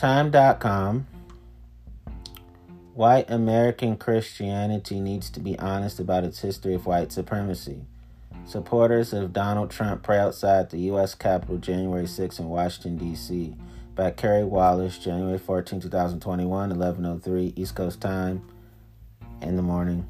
Time.com. White American Christianity needs to be honest about its history of white supremacy. Supporters of Donald Trump pray outside the U.S. Capitol January 6 in Washington, D.C. By Carey Wallace, January 14, 2021, 11.03 East Coast time in the morning.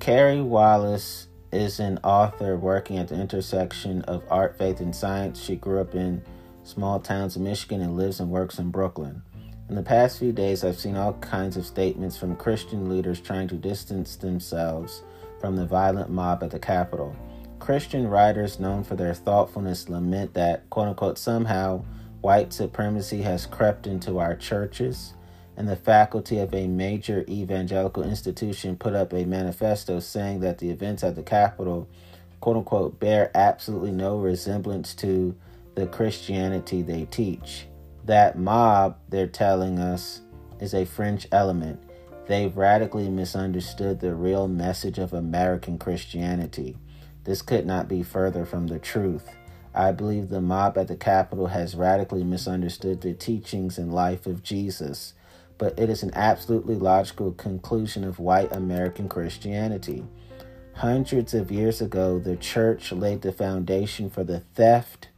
Carey Wallace is an author working at the intersection of art, faith, and science. She grew up in small towns in Michigan and lives and works in Brooklyn. In the past few days, I've seen all kinds of statements from Christian leaders trying to distance themselves from the violent mob at the Capitol. Christian writers known for their thoughtfulness lament that, quote unquote, somehow white supremacy has crept into our churches, and the faculty of a major evangelical institution put up a manifesto saying that the events at the Capitol, quote unquote, bear absolutely no resemblance to the Christianity they teach. That mob, they're telling us, is a French element. They've radically misunderstood the real message of American Christianity. This could not be further from the truth. I believe the mob at the Capitol has radically misunderstood the teachings and life of Jesus, but it is an absolutely logical conclusion of white American Christianity. Hundreds of years ago, the church laid the foundation for the theft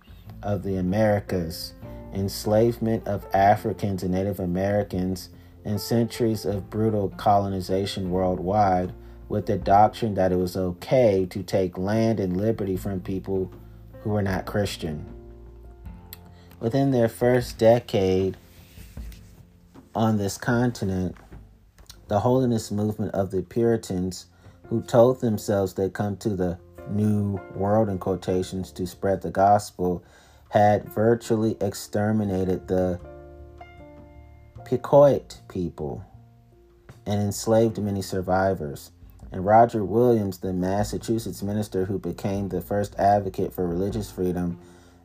of the Americas, enslavement of Africans and Native Americans, and centuries of brutal colonization worldwide with the doctrine that it was okay to take land and liberty from people who were not Christian. Within their first decade on this continent, the holiness movement of the Puritans, who told themselves they'd come to the New World in quotations to spread the gospel, had virtually exterminated the Pequot people and enslaved many survivors. And Roger Williams, the Massachusetts minister who became the first advocate for religious freedom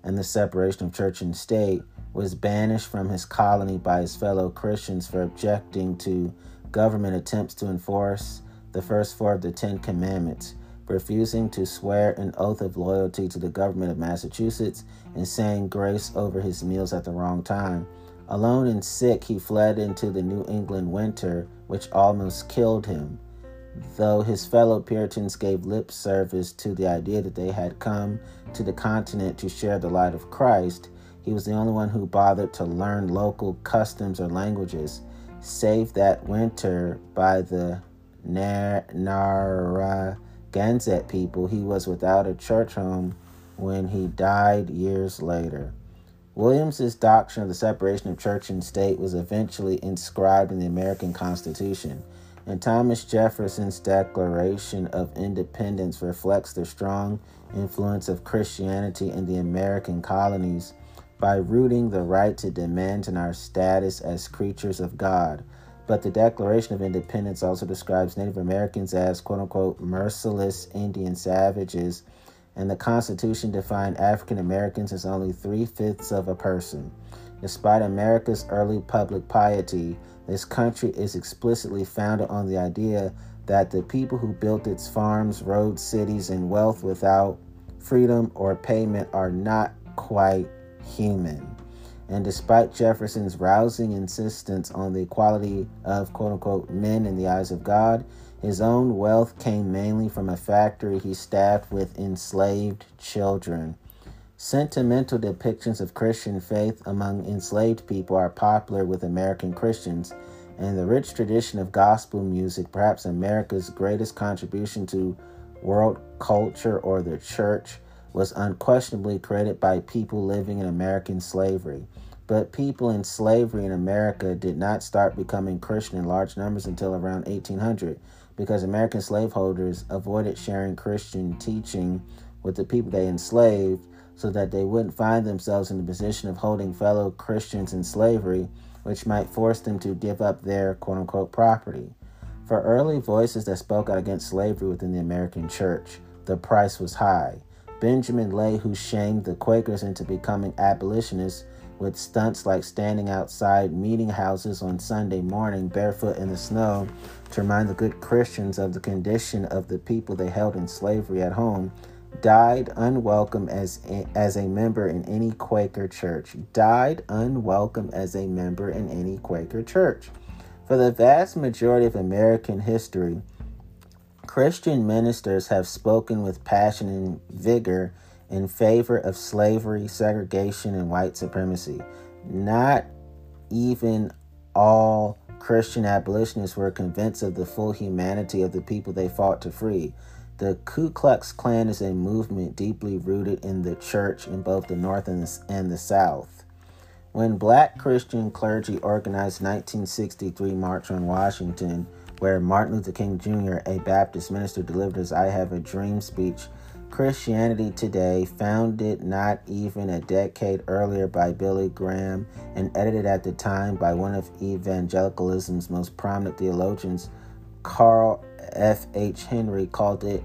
and the separation of church and state, was banished from his colony by his fellow Christians for objecting to government attempts to enforce the first four of the Ten Commandments, refusing to swear an oath of loyalty to the government of Massachusetts, and saying grace over his meals at the wrong time. Alone and sick, he fled into the New England winter, which almost killed him. Though his fellow Puritans gave lip service to the idea that they had come to the continent to share the light of Christ, he was the only one who bothered to learn local customs or languages. Saved that winter by the Narragansett people, he was without a church home when he died years later. Williams's doctrine of the separation of church and state was eventually inscribed in the American Constitution and Thomas Jefferson's Declaration of Independence reflects the strong influence of Christianity in the American colonies by rooting the right to demand in our status as creatures of God. But the Declaration of Independence also describes Native Americans as quote unquote merciless Indian savages, and the Constitution defined African Americans as only three fifths of a person. Despite America's early public piety, this country is explicitly founded on the idea that the people who built its farms, roads, cities, and wealth without freedom or payment are not quite human. And despite Jefferson's rousing insistence on the equality of quote unquote men in the eyes of God, his own wealth came mainly from a factory he staffed with enslaved children. Sentimental depictions of Christian faith among enslaved people are popular with American Christians, and the rich tradition of gospel music, perhaps America's greatest contribution to world culture or the church, was unquestionably created by people living in American slavery. But people in slavery in America did not start becoming Christian in large numbers until around 1800 because American slaveholders avoided sharing Christian teaching with the people they enslaved so that they wouldn't find themselves in the position of holding fellow Christians in slavery, which might force them to give up their quote unquote property. For early voices that spoke out against slavery within the American church, the price was high. Benjamin Lay, who shamed the Quakers into becoming abolitionists with stunts like standing outside meeting houses on Sunday morning barefoot in the snow to remind the good Christians of the condition of the people they held in slavery at home, died unwelcome as a, as a member in any Quaker church. Died unwelcome as a member in any Quaker church. For the vast majority of American history, Christian ministers have spoken with passion and vigor in favor of slavery, segregation, and white supremacy. Not even all Christian abolitionists were convinced of the full humanity of the people they fought to free. The Ku Klux Klan is a movement deeply rooted in the church in both the North and the, South. When black Christian clergy organized 1963 March on Washington, where Martin Luther King Jr., a Baptist minister, delivered his I Have a Dream speech, Christianity Today, founded not even a decade earlier by Billy Graham and edited at the time by one of evangelicalism's most prominent theologians, Carl F. H. Henry called it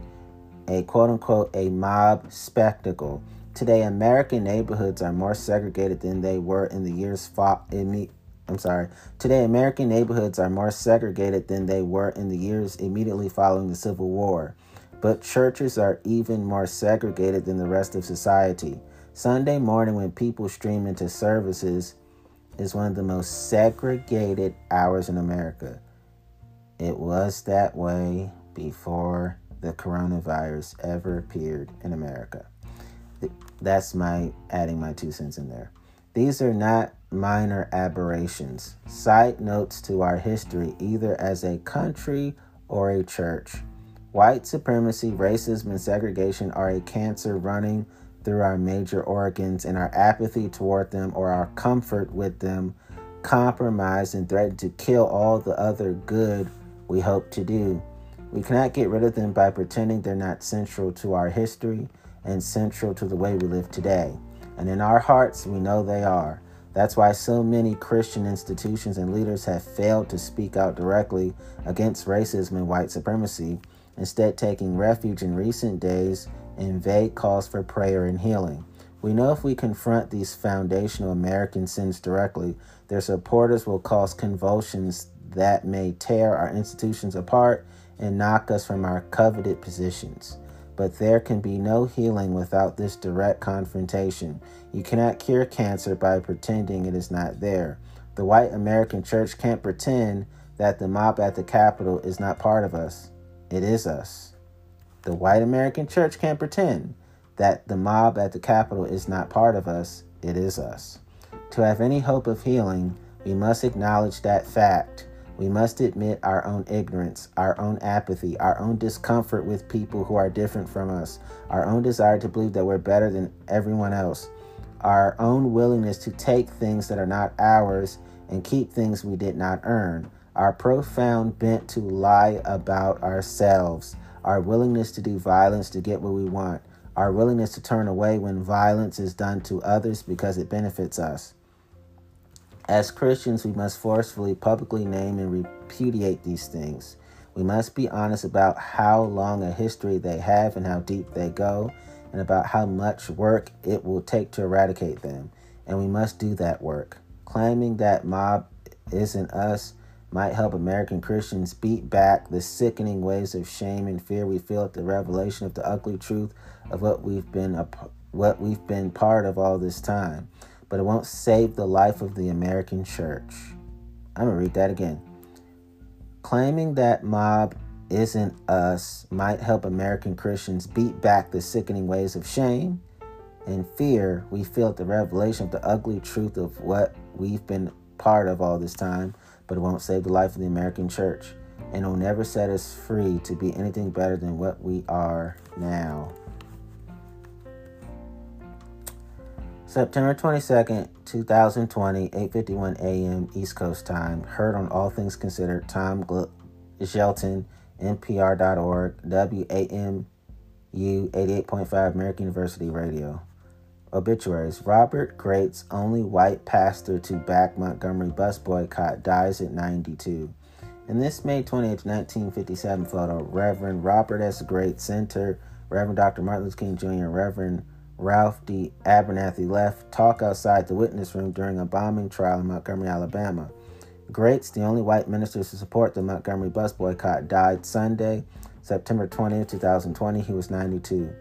a quote unquote a mob spectacle. Today, American neighborhoods are more segregated than they were in the years fo- imme- I'm sorry. Today, American neighborhoods are more segregated than they were in the years immediately following the Civil War. But churches are even more segregated than the rest of society. Sunday morning, when people stream into services, is one of the most segregated hours in America. It was that way before the coronavirus ever appeared in America. That's my adding my two cents in there. These are not minor aberrations, side notes to our history, either as a country or a church. White supremacy, racism, and segregation are a cancer running through our major organs, and our apathy toward them or our comfort with them compromise and threaten to kill all the other good we hope to do. We cannot get rid of them by pretending they're not central to our history and central to the way we live today. And in our hearts, we know they are. That's why so many Christian institutions and leaders have failed to speak out directly against racism and white supremacy, instead, taking refuge in recent days in vague calls for prayer and healing. We know if we confront these foundational American sins directly, their supporters will cause convulsions that may tear our institutions apart and knock us from our coveted positions. But there can be no healing without this direct confrontation. You cannot cure cancer by pretending it is not there. The white American church can't pretend that the mob at the Capitol is not part of us. It is us. The white American church can't pretend that the mob at the Capitol is not part of us. It is us. To have any hope of healing, we must acknowledge that fact we must admit our own ignorance, our own apathy, our own discomfort with people who are different from us, our own desire to believe that we're better than everyone else, our own willingness to take things that are not ours and keep things we did not earn, our profound bent to lie about ourselves, our willingness to do violence to get what we want, our willingness to turn away when violence is done to others because it benefits us. As Christians, we must forcefully publicly name and repudiate these things. We must be honest about how long a history they have and how deep they go, and about how much work it will take to eradicate them. And we must do that work. Claiming that mob isn't us might help American Christians beat back the sickening waves of shame and fear we feel at the revelation of the ugly truth of what we've been a, what we've been part of all this time but it won't save the life of the American church. I'm going to read that again. Claiming that mob isn't us might help American Christians beat back the sickening waves of shame and fear we feel at the revelation of the ugly truth of what we've been part of all this time, but it won't save the life of the American church and it'll never set us free to be anything better than what we are now. September 22nd, 2020, 8:51 a.m. East Coast time. Heard on All Things Considered. Tom Gl- Shelton, NPR.org, WAMU 88.5 American University Radio. Obituaries. Robert Graetz only white pastor to back Montgomery bus boycott, dies at 92. In this May 28, 1957 photo, Reverend Robert S. Great Center, Reverend Dr. Martin Luther King Jr., Reverend Ralph D. Abernathy left talk outside the witness room during a bombing trial in Montgomery, Alabama. Graetz, the only white minister to support the Montgomery bus boycott, died Sunday, September 20, 2020. He was 92.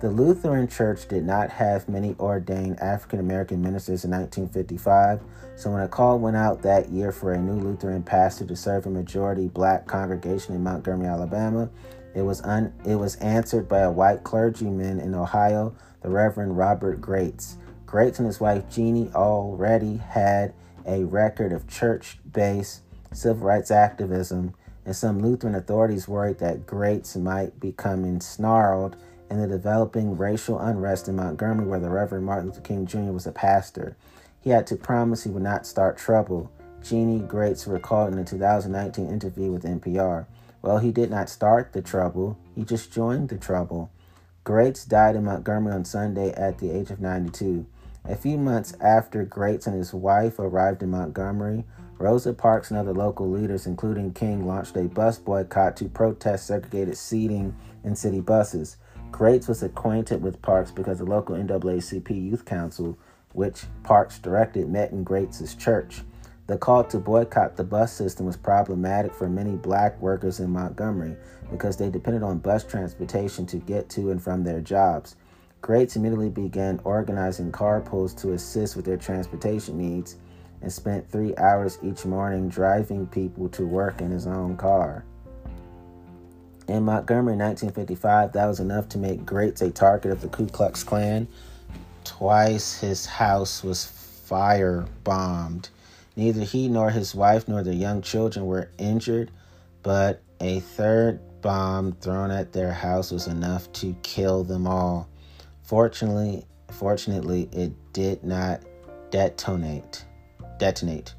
The Lutheran Church did not have many ordained African American ministers in 1955, so when a call went out that year for a new Lutheran pastor to serve a majority black congregation in Montgomery, Alabama, it was un- it was answered by a white clergyman in Ohio, the Reverend Robert Graetz. Graetz and his wife Jeannie already had a record of church-based civil rights activism, and some Lutheran authorities worried that Graetz might become ensnarled in the developing racial unrest in Montgomery, where the Reverend Martin Luther King Jr. was a pastor. He had to promise he would not start trouble. Jeannie Graetz recalled in a 2019 interview with NPR. Well, he did not start the trouble, he just joined the trouble. Graetz died in Montgomery on Sunday at the age of 92. A few months after Graetz and his wife arrived in Montgomery, Rosa Parks and other local leaders, including King, launched a bus boycott to protest segregated seating in city buses. Graetz was acquainted with Parks because the local NAACP Youth Council, which Parks directed, met in Graetz' church. The call to boycott the bus system was problematic for many black workers in Montgomery because they depended on bus transportation to get to and from their jobs. Graetz immediately began organizing carpools to assist with their transportation needs and spent three hours each morning driving people to work in his own car. In Montgomery 1955, that was enough to make Graetz a target of the Ku Klux Klan. Twice his house was fire bombed. Neither he nor his wife nor their young children were injured, but a third bomb thrown at their house was enough to kill them all. Fortunately, fortunately, it did not detonate. Detonate.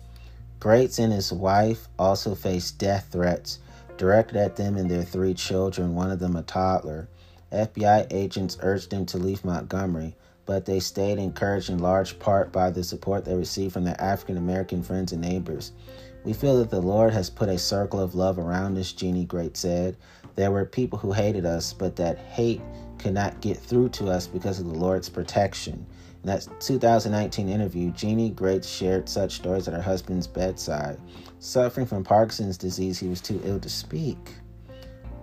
Graetz and his wife also faced death threats directed at them and their three children, one of them a toddler. FBI agents urged them to leave Montgomery, but they stayed encouraged in large part by the support they received from their African American friends and neighbors. We feel that the Lord has put a circle of love around us, Jeannie Graetz said. There were people who hated us, but that hate could not get through to us because of the Lord's protection. In that 2019 interview, Jeannie Graetz shared such stories at her husband's bedside. Suffering from Parkinson's disease, he was too ill to speak.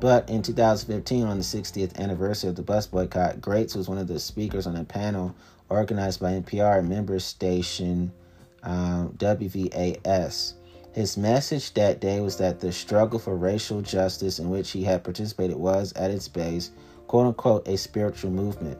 But in 2015, on the 60th anniversary of the bus boycott, Graetz was one of the speakers on a panel organized by NPR member station um, WVAS. His message that day was that the struggle for racial justice in which he had participated was, at its base, quote unquote, a spiritual movement.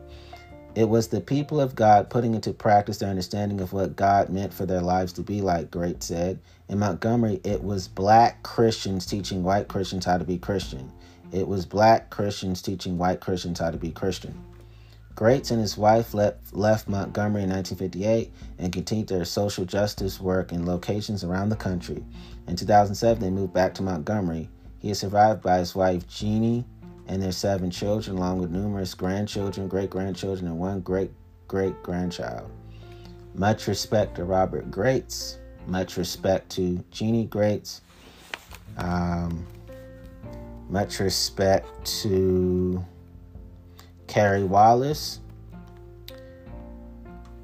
It was the people of God putting into practice their understanding of what God meant for their lives to be like, Graetz said. In Montgomery, it was black Christians teaching white Christians how to be Christian. It was black Christians teaching white Christians how to be Christian. Graetz and his wife left, left Montgomery in 1958 and continued their social justice work in locations around the country. In 2007, they moved back to Montgomery. He is survived by his wife, Jeannie, and their seven children, along with numerous grandchildren, great grandchildren, and one great great grandchild. Much respect to Robert Graetz, Much respect to Jeannie Graetz, Um, much respect to Carey Wallace.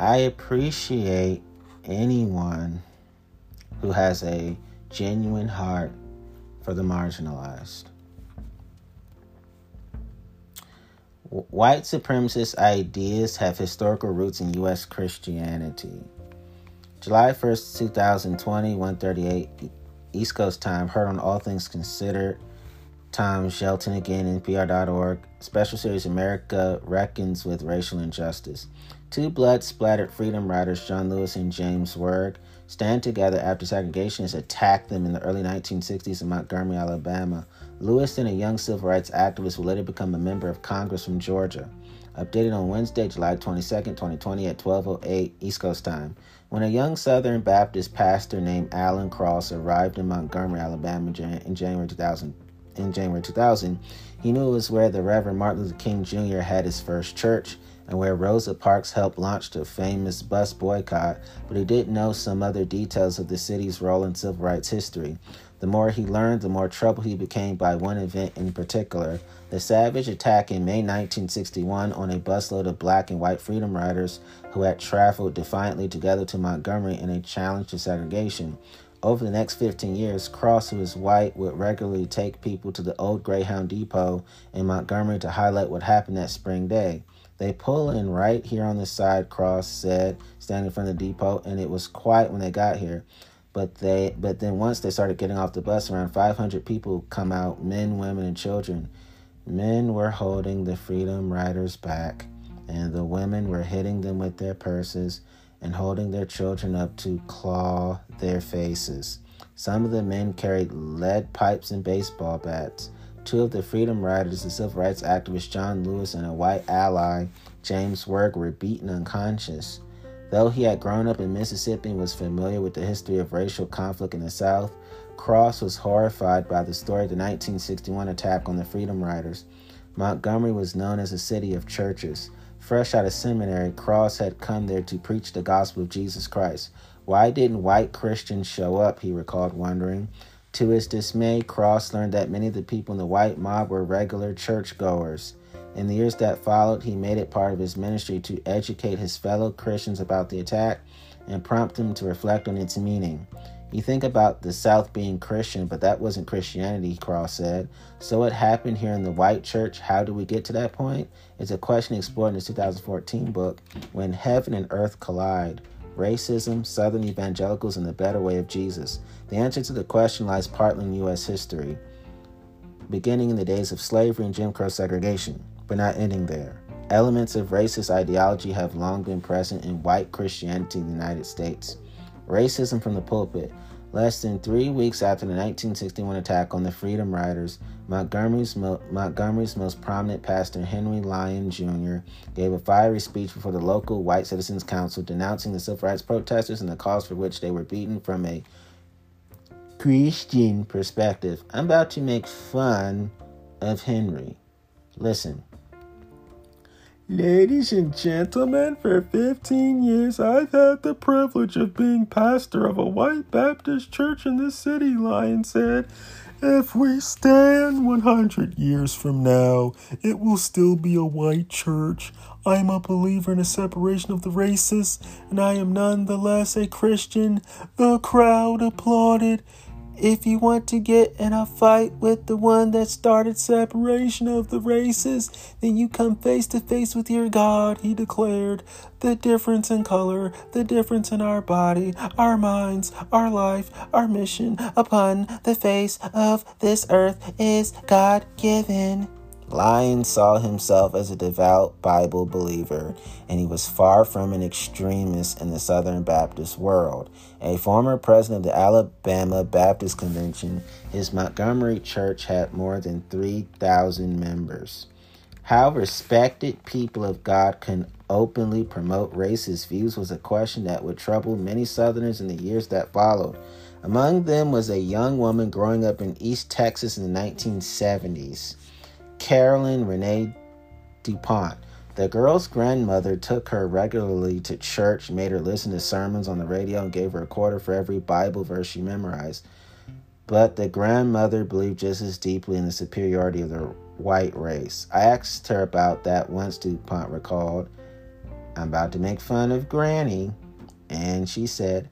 I appreciate anyone who has a genuine heart for the marginalized. White supremacist ideas have historical roots in U.S. Christianity. July 1st, 2020, 138 East Coast time, heard on All Things Considered. Tom Shelton again, NPR.org. Special series America Reckons with Racial Injustice. Two blood splattered freedom riders, John Lewis and James Zwerg, stand together after segregationists attacked them in the early 1960s in Montgomery, Alabama. Lewis, and a young civil rights activist, would later become a member of Congress from Georgia. Updated on Wednesday, July 22, 2020 at 12:08 East Coast time. When a young Southern Baptist pastor named Alan Cross arrived in Montgomery, Alabama in January 2000, in January 2000, he knew it was where the Reverend Martin Luther King Jr. had his first church and where Rosa Parks helped launch the famous bus boycott, but he didn't know some other details of the city's role in civil rights history. The more he learned, the more troubled he became by one event in particular the savage attack in May 1961 on a busload of black and white freedom riders who had traveled defiantly together to Montgomery in a challenge to segregation. Over the next 15 years, Cross, who is white, would regularly take people to the old Greyhound Depot in Montgomery to highlight what happened that spring day. They pull in right here on the side, Cross said, standing in front of the depot, and it was quiet when they got here. But they but then once they started getting off the bus, around 500 people come out, men, women, and children. Men were holding the Freedom Riders back, and the women were hitting them with their purses and holding their children up to claw their faces. Some of the men carried lead pipes and baseball bats. Two of the Freedom Riders, the civil rights activist John Lewis and a white ally, James Zwerg, were beaten unconscious. Though he had grown up in Mississippi and was familiar with the history of racial conflict in the South, Cross was horrified by the story of the 1961 attack on the Freedom Riders. Montgomery was known as a city of churches. Fresh out of seminary, Cross had come there to preach the gospel of Jesus Christ. Why didn't white Christians show up? He recalled wondering. To his dismay, Cross learned that many of the people in the white mob were regular churchgoers. In the years that followed, he made it part of his ministry to educate his fellow Christians about the attack and prompt them to reflect on its meaning. You think about the South being Christian, but that wasn't Christianity, Cross said. So what happened here in the white church? How do we get to that point? It's a question explored in his 2014 book, When Heaven and Earth Collide racism, Southern evangelicals, and the better way of Jesus? The answer to the question lies partly in U.S. history, beginning in the days of slavery and Jim Crow segregation, but not ending there. Elements of racist ideology have long been present in white Christianity in the United States. Racism from the pulpit. Less than three weeks after the 1961 attack on the Freedom Riders, Montgomery's, mo- Montgomery's most prominent pastor, Henry Lyon Jr., gave a fiery speech before the local White Citizens Council denouncing the civil rights protesters and the cause for which they were beaten from a Christian perspective. I'm about to make fun of Henry. Listen. Ladies and gentlemen, for 15 years I've had the privilege of being pastor of a white Baptist church in this city, Lyon said. If we stand 100 years from now, it will still be a white church. I am a believer in a separation of the races, and I am nonetheless a Christian. The crowd applauded. If you want to get in a fight with the one that started separation of the races, then you come face to face with your God, he declared. The difference in color, the difference in our body, our minds, our life, our mission upon the face of this earth is God given. Lyon saw himself as a devout Bible believer, and he was far from an extremist in the Southern Baptist world. A former president of the Alabama Baptist Convention, his Montgomery church had more than 3,000 members. How respected people of God can openly promote racist views was a question that would trouble many Southerners in the years that followed. Among them was a young woman growing up in East Texas in the 1970s. Carolyn Renee DuPont. The girl's grandmother took her regularly to church, made her listen to sermons on the radio, and gave her a quarter for every Bible verse she memorized. But the grandmother believed just as deeply in the superiority of the white race. I asked her about that once, DuPont recalled. I'm about to make fun of Granny. And she said,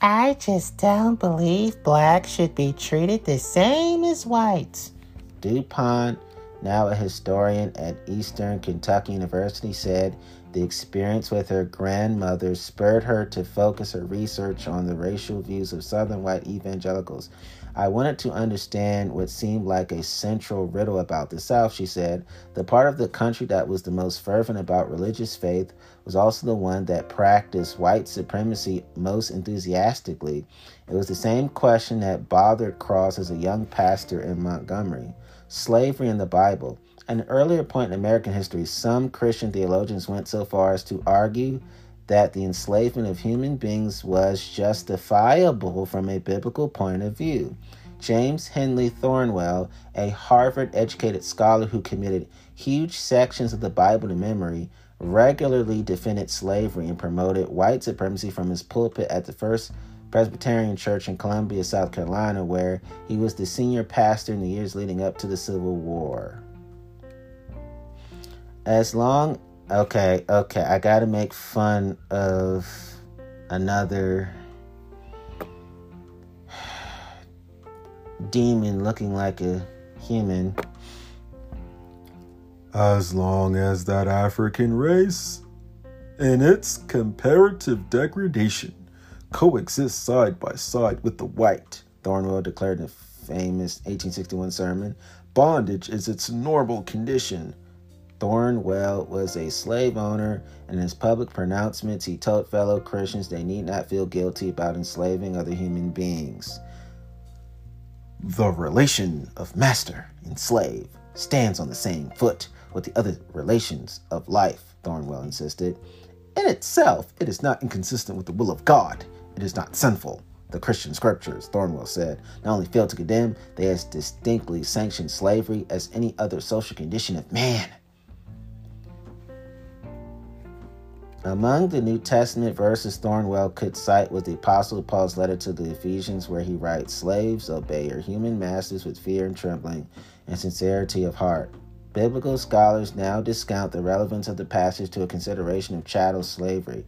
I just don't believe blacks should be treated the same as whites. DuPont now a historian at Eastern Kentucky University, said the experience with her grandmother spurred her to focus her research on the racial views of Southern white evangelicals. I wanted to understand what seemed like a central riddle about the South, she said. The part of the country that was the most fervent about religious faith was also the one that practiced white supremacy most enthusiastically. It was the same question that bothered Cross as a young pastor in Montgomery slavery in the Bible. At an earlier point in American history, some Christian theologians went so far as to argue that the enslavement of human beings was justifiable from a biblical point of view. James Henley Thornwell, a Harvard educated scholar who committed huge sections of the Bible to memory, regularly defended slavery and promoted white supremacy from his pulpit at the First Presbyterian Church in Columbia, South Carolina, where he was the senior pastor in the years leading up to the Civil War. As long, okay, okay, I gotta make fun of another demon looking like a human. as long as that African race, in its comparative degradation, coexists side by side with the white, Thornwell declared in a famous 1861 sermon, bondage is its normal condition. Thornwell was a slave owner, and in his public pronouncements, he told fellow Christians they need not feel guilty about enslaving other human beings. The relation of master and slave stands on the same foot with the other relations of life, Thornwell insisted. In itself, it is not inconsistent with the will of God. It is not sinful. The Christian scriptures, Thornwell said, not only fail to condemn, they as distinctly sanction slavery as any other social condition of man. Among the New Testament verses Thornwell could cite was the Apostle Paul's letter to the Ephesians, where he writes, Slaves, obey your human masters with fear and trembling and sincerity of heart. Biblical scholars now discount the relevance of the passage to a consideration of chattel slavery.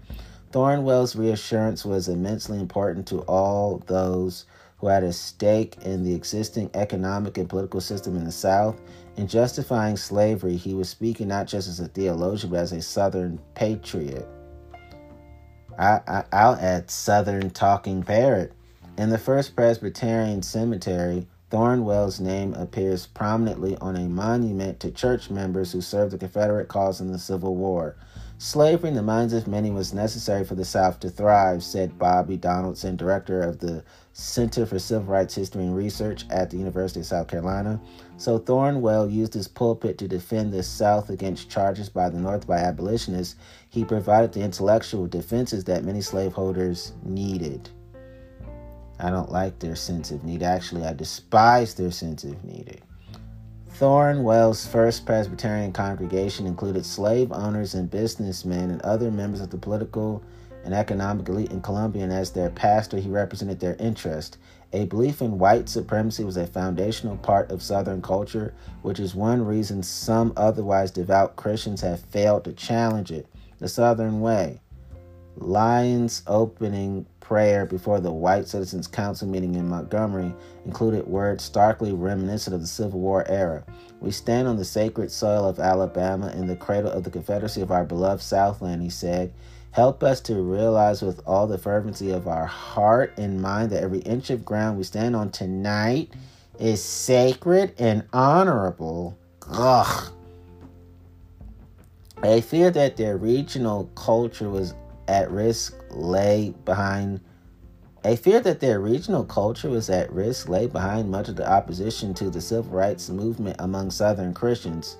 Thornwell's reassurance was immensely important to all those who had a stake in the existing economic and political system in the South. In justifying slavery, he was speaking not just as a theologian, but as a Southern patriot. I, I, will add Southern talking parrot. In the First Presbyterian Cemetery, Thornwell's name appears prominently on a monument to church members who served the Confederate cause in the Civil War. Slavery in the minds of many was necessary for the South to thrive, said Bobby Donaldson, director of the Center for Civil Rights History and Research at the University of South Carolina. So Thornwell used his pulpit to defend the South against charges by the North by abolitionists. He provided the intellectual defenses that many slaveholders needed. I don't like their sense of need. Actually, I despise their sense of need. Thornwell's first Presbyterian congregation included slave owners and businessmen and other members of the political and economic elite in Columbia, and as their pastor, he represented their interest. A belief in white supremacy was a foundational part of Southern culture, which is one reason some otherwise devout Christians have failed to challenge it the Southern way. Lyons' opening prayer before the White Citizens Council meeting in Montgomery included words starkly reminiscent of the Civil War era. We stand on the sacred soil of Alabama in the cradle of the Confederacy of our beloved Southland, he said. Help us to realize with all the fervency of our heart and mind that every inch of ground we stand on tonight is sacred and honorable. Ugh. I fear that their regional culture was at risk lay behind a fear that their regional culture was at risk lay behind much of the opposition to the civil rights movement among Southern Christians.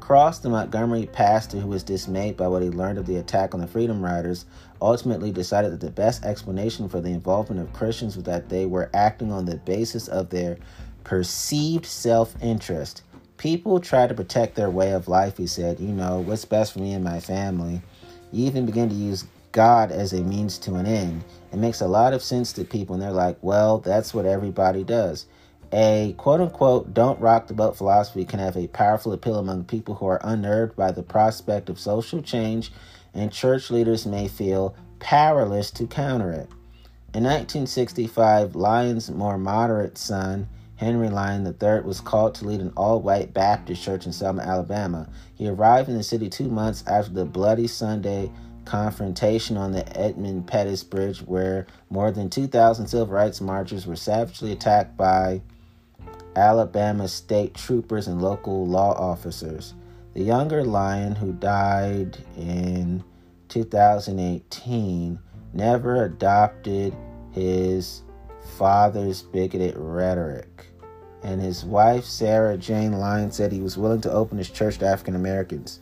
Cross, the Montgomery pastor who was dismayed by what he learned of the attack on the Freedom Riders, ultimately decided that the best explanation for the involvement of Christians was that they were acting on the basis of their perceived self interest. People try to protect their way of life, he said. You know, what's best for me and my family. You even begin to use God as a means to an end. It makes a lot of sense to people, and they're like, well, that's what everybody does. A quote unquote don't rock the boat philosophy can have a powerful appeal among people who are unnerved by the prospect of social change, and church leaders may feel powerless to counter it. In 1965, Lyons' more moderate son, Henry Lyon III, was called to lead an all white Baptist church in Selma, Alabama. He arrived in the city two months after the Bloody Sunday confrontation on the Edmund Pettus Bridge, where more than 2,000 civil rights marchers were savagely attacked by Alabama state troopers and local law officers. The younger Lyon, who died in 2018, never adopted his father's bigoted rhetoric. And his wife, Sarah Jane Lyon, said he was willing to open his church to African Americans.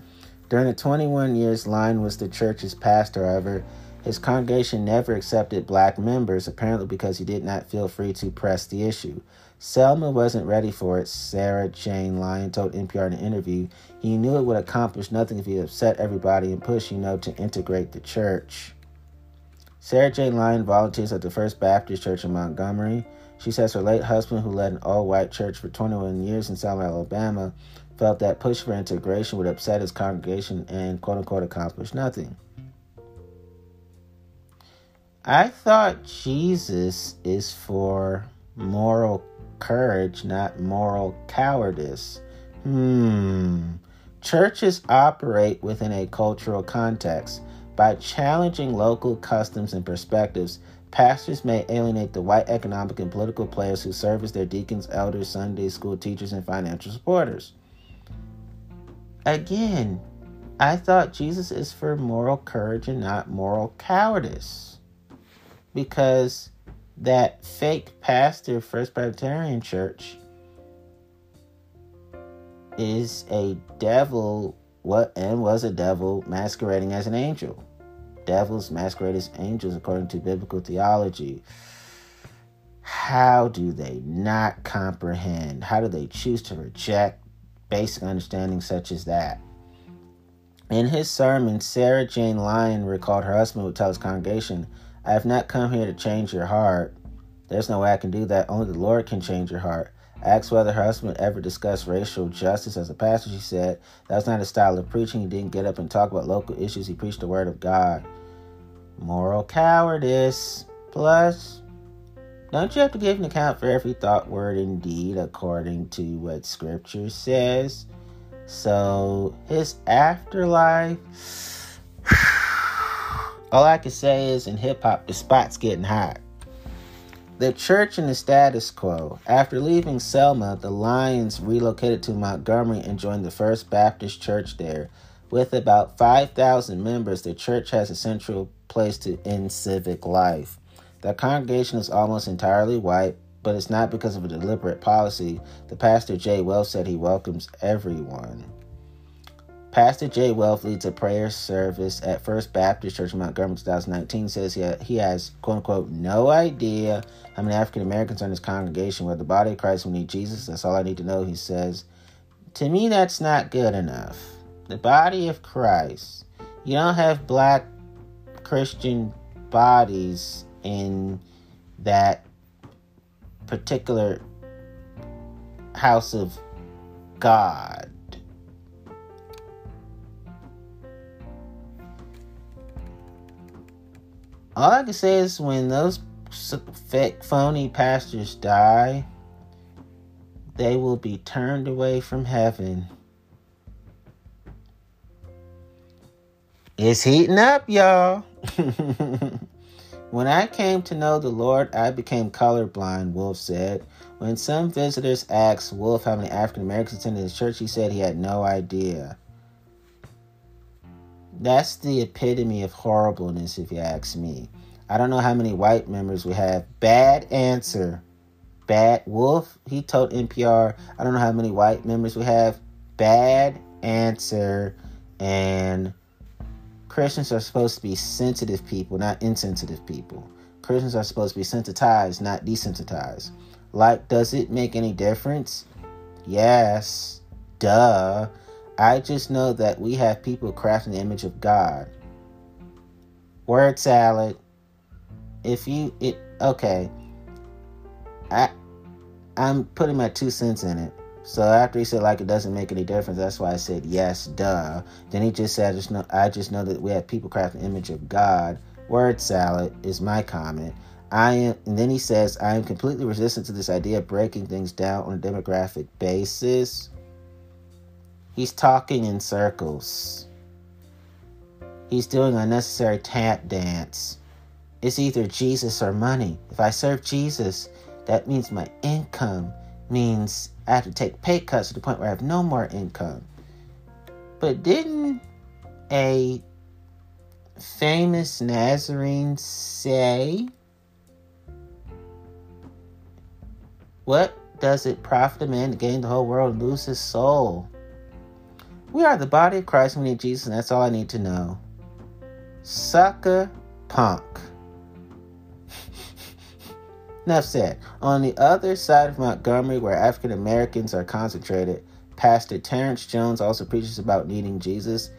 During the 21 years Lyon was the church's pastor, however, his congregation never accepted black members, apparently because he did not feel free to press the issue. Selma wasn't ready for it, Sarah Jane Lyon told NPR in an interview. He knew it would accomplish nothing if he upset everybody and pushed, you know, to integrate the church. Sarah Jane Lyon volunteers at the First Baptist Church in Montgomery. She says her late husband, who led an all white church for 21 years in Selma, Alabama, felt that push for integration would upset his congregation and quote unquote accomplish nothing. I thought Jesus is for moral courage, not moral cowardice. Hmm. Churches operate within a cultural context. By challenging local customs and perspectives, pastors may alienate the white economic and political players who serve as their deacons, elders, Sunday school teachers, and financial supporters. Again, I thought Jesus is for moral courage and not moral cowardice. Because that fake pastor, First Presbyterian Church, is a devil what and was a devil masquerading as an angel. Devils masquerade as angels according to biblical theology. How do they not comprehend? How do they choose to reject basic understanding such as that? In his sermon, Sarah Jane Lyon recalled her husband would tell his congregation, I have not come here to change your heart. There's no way I can do that. Only the Lord can change your heart. Asked whether her husband ever discussed racial justice as a pastor, she said, That's not his style of preaching. He didn't get up and talk about local issues. He preached the word of God. Moral cowardice. Plus, don't you have to give an account for every thought, word, and deed according to what Scripture says? So, his afterlife. All I can say is in hip hop, the spot's getting hot. The church and the status quo. After leaving Selma, the Lyons relocated to Montgomery and joined the First Baptist Church there. With about 5,000 members, the church has a central place to in civic life. The congregation is almost entirely white, but it's not because of a deliberate policy. The pastor Jay Wells said he welcomes everyone. Pastor Jay Wells leads a prayer service at First Baptist Church in Montgomery 2019. Says he, he has, quote unquote, no idea how many African Americans are in his congregation where the body of Christ will need Jesus. That's all I need to know, he says. To me, that's not good enough. The body of Christ. You don't have black Christian bodies in that particular house of God. All I can say is when those fake, phony pastors die, they will be turned away from heaven. It's heating up, y'all. when I came to know the Lord, I became colorblind, Wolf said. When some visitors asked Wolf how many African Americans attended his church, he said he had no idea. That's the epitome of horribleness, if you ask me. I don't know how many white members we have. Bad answer. Bad Wolf, he told NPR, I don't know how many white members we have. Bad answer. And Christians are supposed to be sensitive people, not insensitive people. Christians are supposed to be sensitized, not desensitized. Like, does it make any difference? Yes. Duh. I just know that we have people crafting the image of God. Word salad. If you it okay. I I'm putting my two cents in it. So after he said like it doesn't make any difference, that's why I said yes, duh. Then he just said I just know I just know that we have people crafting the image of God. Word salad is my comment. I am and then he says I am completely resistant to this idea of breaking things down on a demographic basis. He's talking in circles. He's doing unnecessary tap dance. It's either Jesus or money. If I serve Jesus, that means my income means I have to take pay cuts to the point where I have no more income. But didn't a famous Nazarene say, What does it profit a man to gain the whole world and lose his soul? We are the body of Christ. We need Jesus, and that's all I need to know. Sucker punk. Enough said. On the other side of Montgomery, where African Americans are concentrated, Pastor Terrence Jones also preaches about needing Jesus,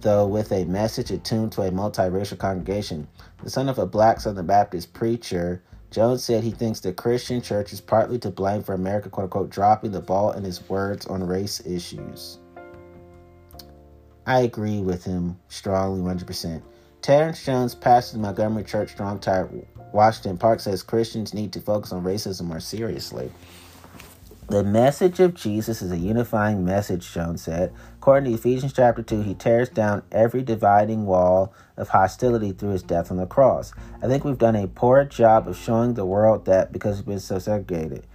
though with a message attuned to a multiracial congregation. The son of a black Southern Baptist preacher, Jones said he thinks the Christian church is partly to blame for America, quote unquote, dropping the ball in his words on race issues. I agree with him strongly, 100%. Terrence Jones, pastor of Montgomery Church, Strong Tower, Washington Park, says Christians need to focus on racism more seriously. The message of Jesus is a unifying message, Jones said. According to Ephesians chapter 2, he tears down every dividing wall of hostility through his death on the cross. I think we've done a poor job of showing the world that because we've been so segregated.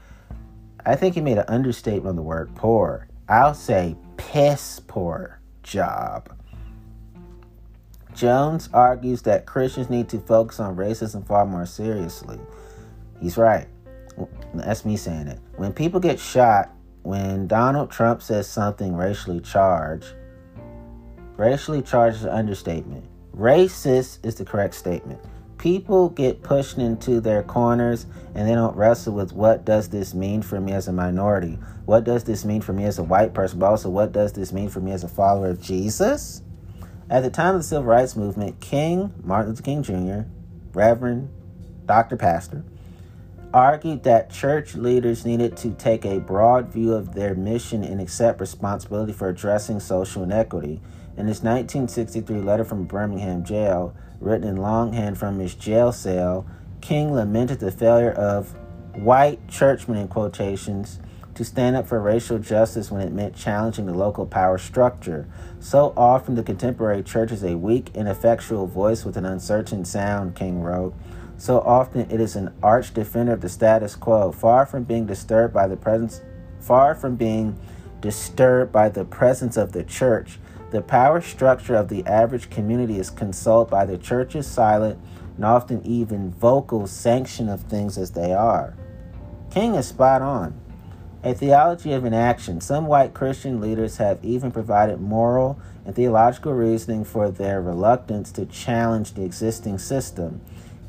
I think he made an understatement on the word poor. I'll say piss poor job. Jones argues that Christians need to focus on racism far more seriously. He's right. That's me saying it. When people get shot, when Donald Trump says something racially charged, racially charged is an understatement. Racist is the correct statement. People get pushed into their corners and they don't wrestle with what does this mean for me as a minority? What does this mean for me as a white person? But also, what does this mean for me as a follower of Jesus? At the time of the Civil Rights Movement, King, Martin Luther King Jr., Reverend, Dr. Pastor, argued that church leaders needed to take a broad view of their mission and accept responsibility for addressing social inequity. In his 1963 letter from Birmingham jail, written in longhand from his jail cell, King lamented the failure of white churchmen in quotations to stand up for racial justice when it meant challenging the local power structure. So often, the contemporary church is a weak, ineffectual voice with an uncertain sound, King wrote. So often it is an arch defender of the status quo, far from being disturbed by the presence far from being disturbed by the presence of the church. The power structure of the average community is consoled by the church's silent and often even vocal sanction of things as they are. King is spot on. A theology of inaction. Some white Christian leaders have even provided moral and theological reasoning for their reluctance to challenge the existing system.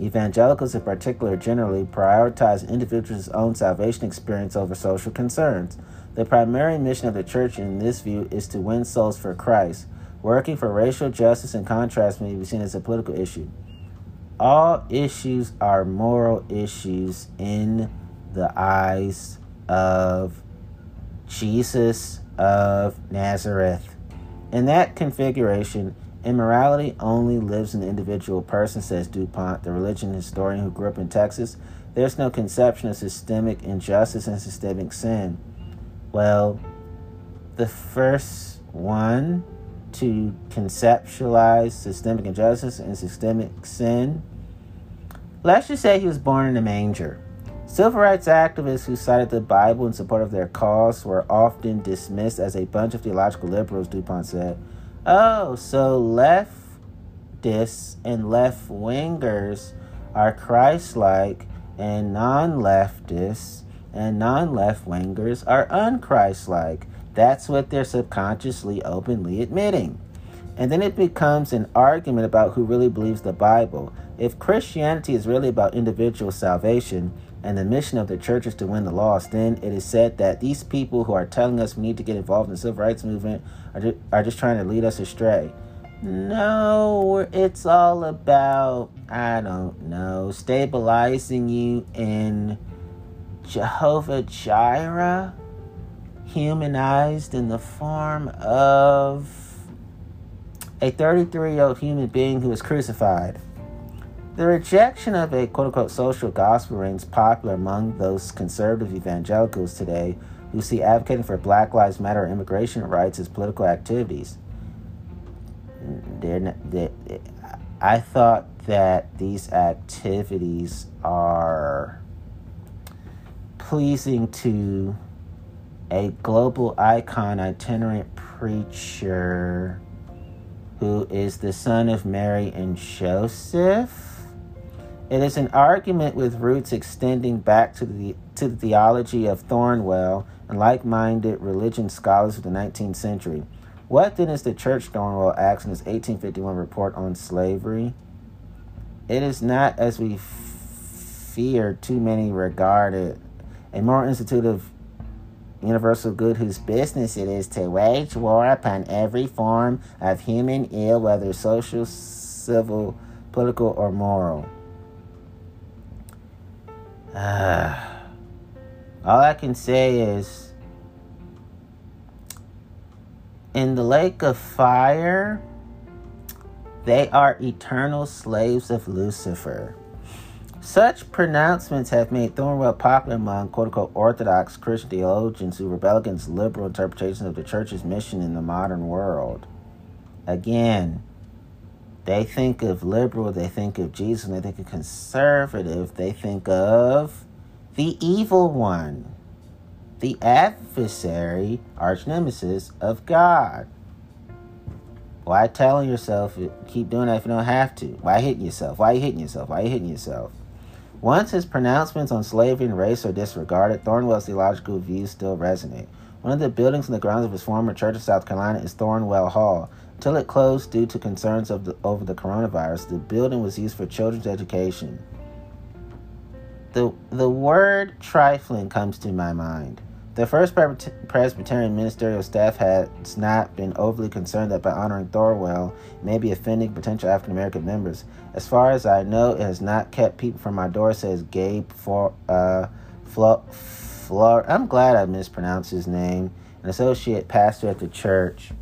Evangelicals, in particular, generally prioritize individuals' own salvation experience over social concerns. The primary mission of the church in this view is to win souls for Christ. Working for racial justice, in contrast, may be seen as a political issue. All issues are moral issues in the eyes of Jesus of Nazareth. In that configuration, Immorality only lives in the individual person, says DuPont, the religion historian who grew up in Texas. There's no conception of systemic injustice and systemic sin. Well, the first one to conceptualize systemic injustice and systemic sin, let's just say he was born in a manger. Civil rights activists who cited the Bible in support of their cause were often dismissed as a bunch of theological liberals, DuPont said. Oh, so leftists and left wingers are Christ like, and non leftists and non left wingers are unchrist like. That's what they're subconsciously openly admitting. And then it becomes an argument about who really believes the Bible. If Christianity is really about individual salvation, and the mission of the church is to win the lost, then it is said that these people who are telling us we need to get involved in the civil rights movement are just, are just trying to lead us astray. No, it's all about, I don't know, stabilizing you in Jehovah Jireh, humanized in the form of a 33 year old human being who was crucified. The rejection of a quote unquote social gospel rings popular among those conservative evangelicals today who see advocating for Black Lives Matter or immigration rights as political activities. They're, they're, I thought that these activities are pleasing to a global icon, itinerant preacher who is the son of Mary and Joseph it is an argument with roots extending back to the, to the theology of Thornwell and like minded religion scholars of the 19th century. What then is the church, Thornwell asks in his 1851 report on slavery? It is not, as we f- fear, too many regard it, a moral institute of universal good whose business it is to wage war upon every form of human ill, whether social, civil, political, or moral. All I can say is in the lake of fire, they are eternal slaves of Lucifer. Such pronouncements have made Thornwell popular among quote unquote Orthodox Christian theologians who rebel against liberal interpretations of the church's mission in the modern world. Again, they think of liberal, they think of Jesus, and they think of conservative, they think of the evil one, the adversary, arch nemesis of God. Why telling yourself keep doing that if you don't have to? Why hitting yourself? Why you hitting yourself? Why you hitting yourself? Once his pronouncements on slavery and race are disregarded, Thornwell's theological views still resonate. One of the buildings in the grounds of his former church of South Carolina is Thornwell Hall. Until it closed due to concerns the, over the coronavirus, the building was used for children's education. The, the word trifling comes to my mind. The first Presbyterian ministerial staff has not been overly concerned that by honoring Thornwell may be offending potential African American members. As far as I know, it has not kept people from my door, says Gabe for uh Flo, Flo, I'm glad I mispronounced his name, an associate pastor at the church.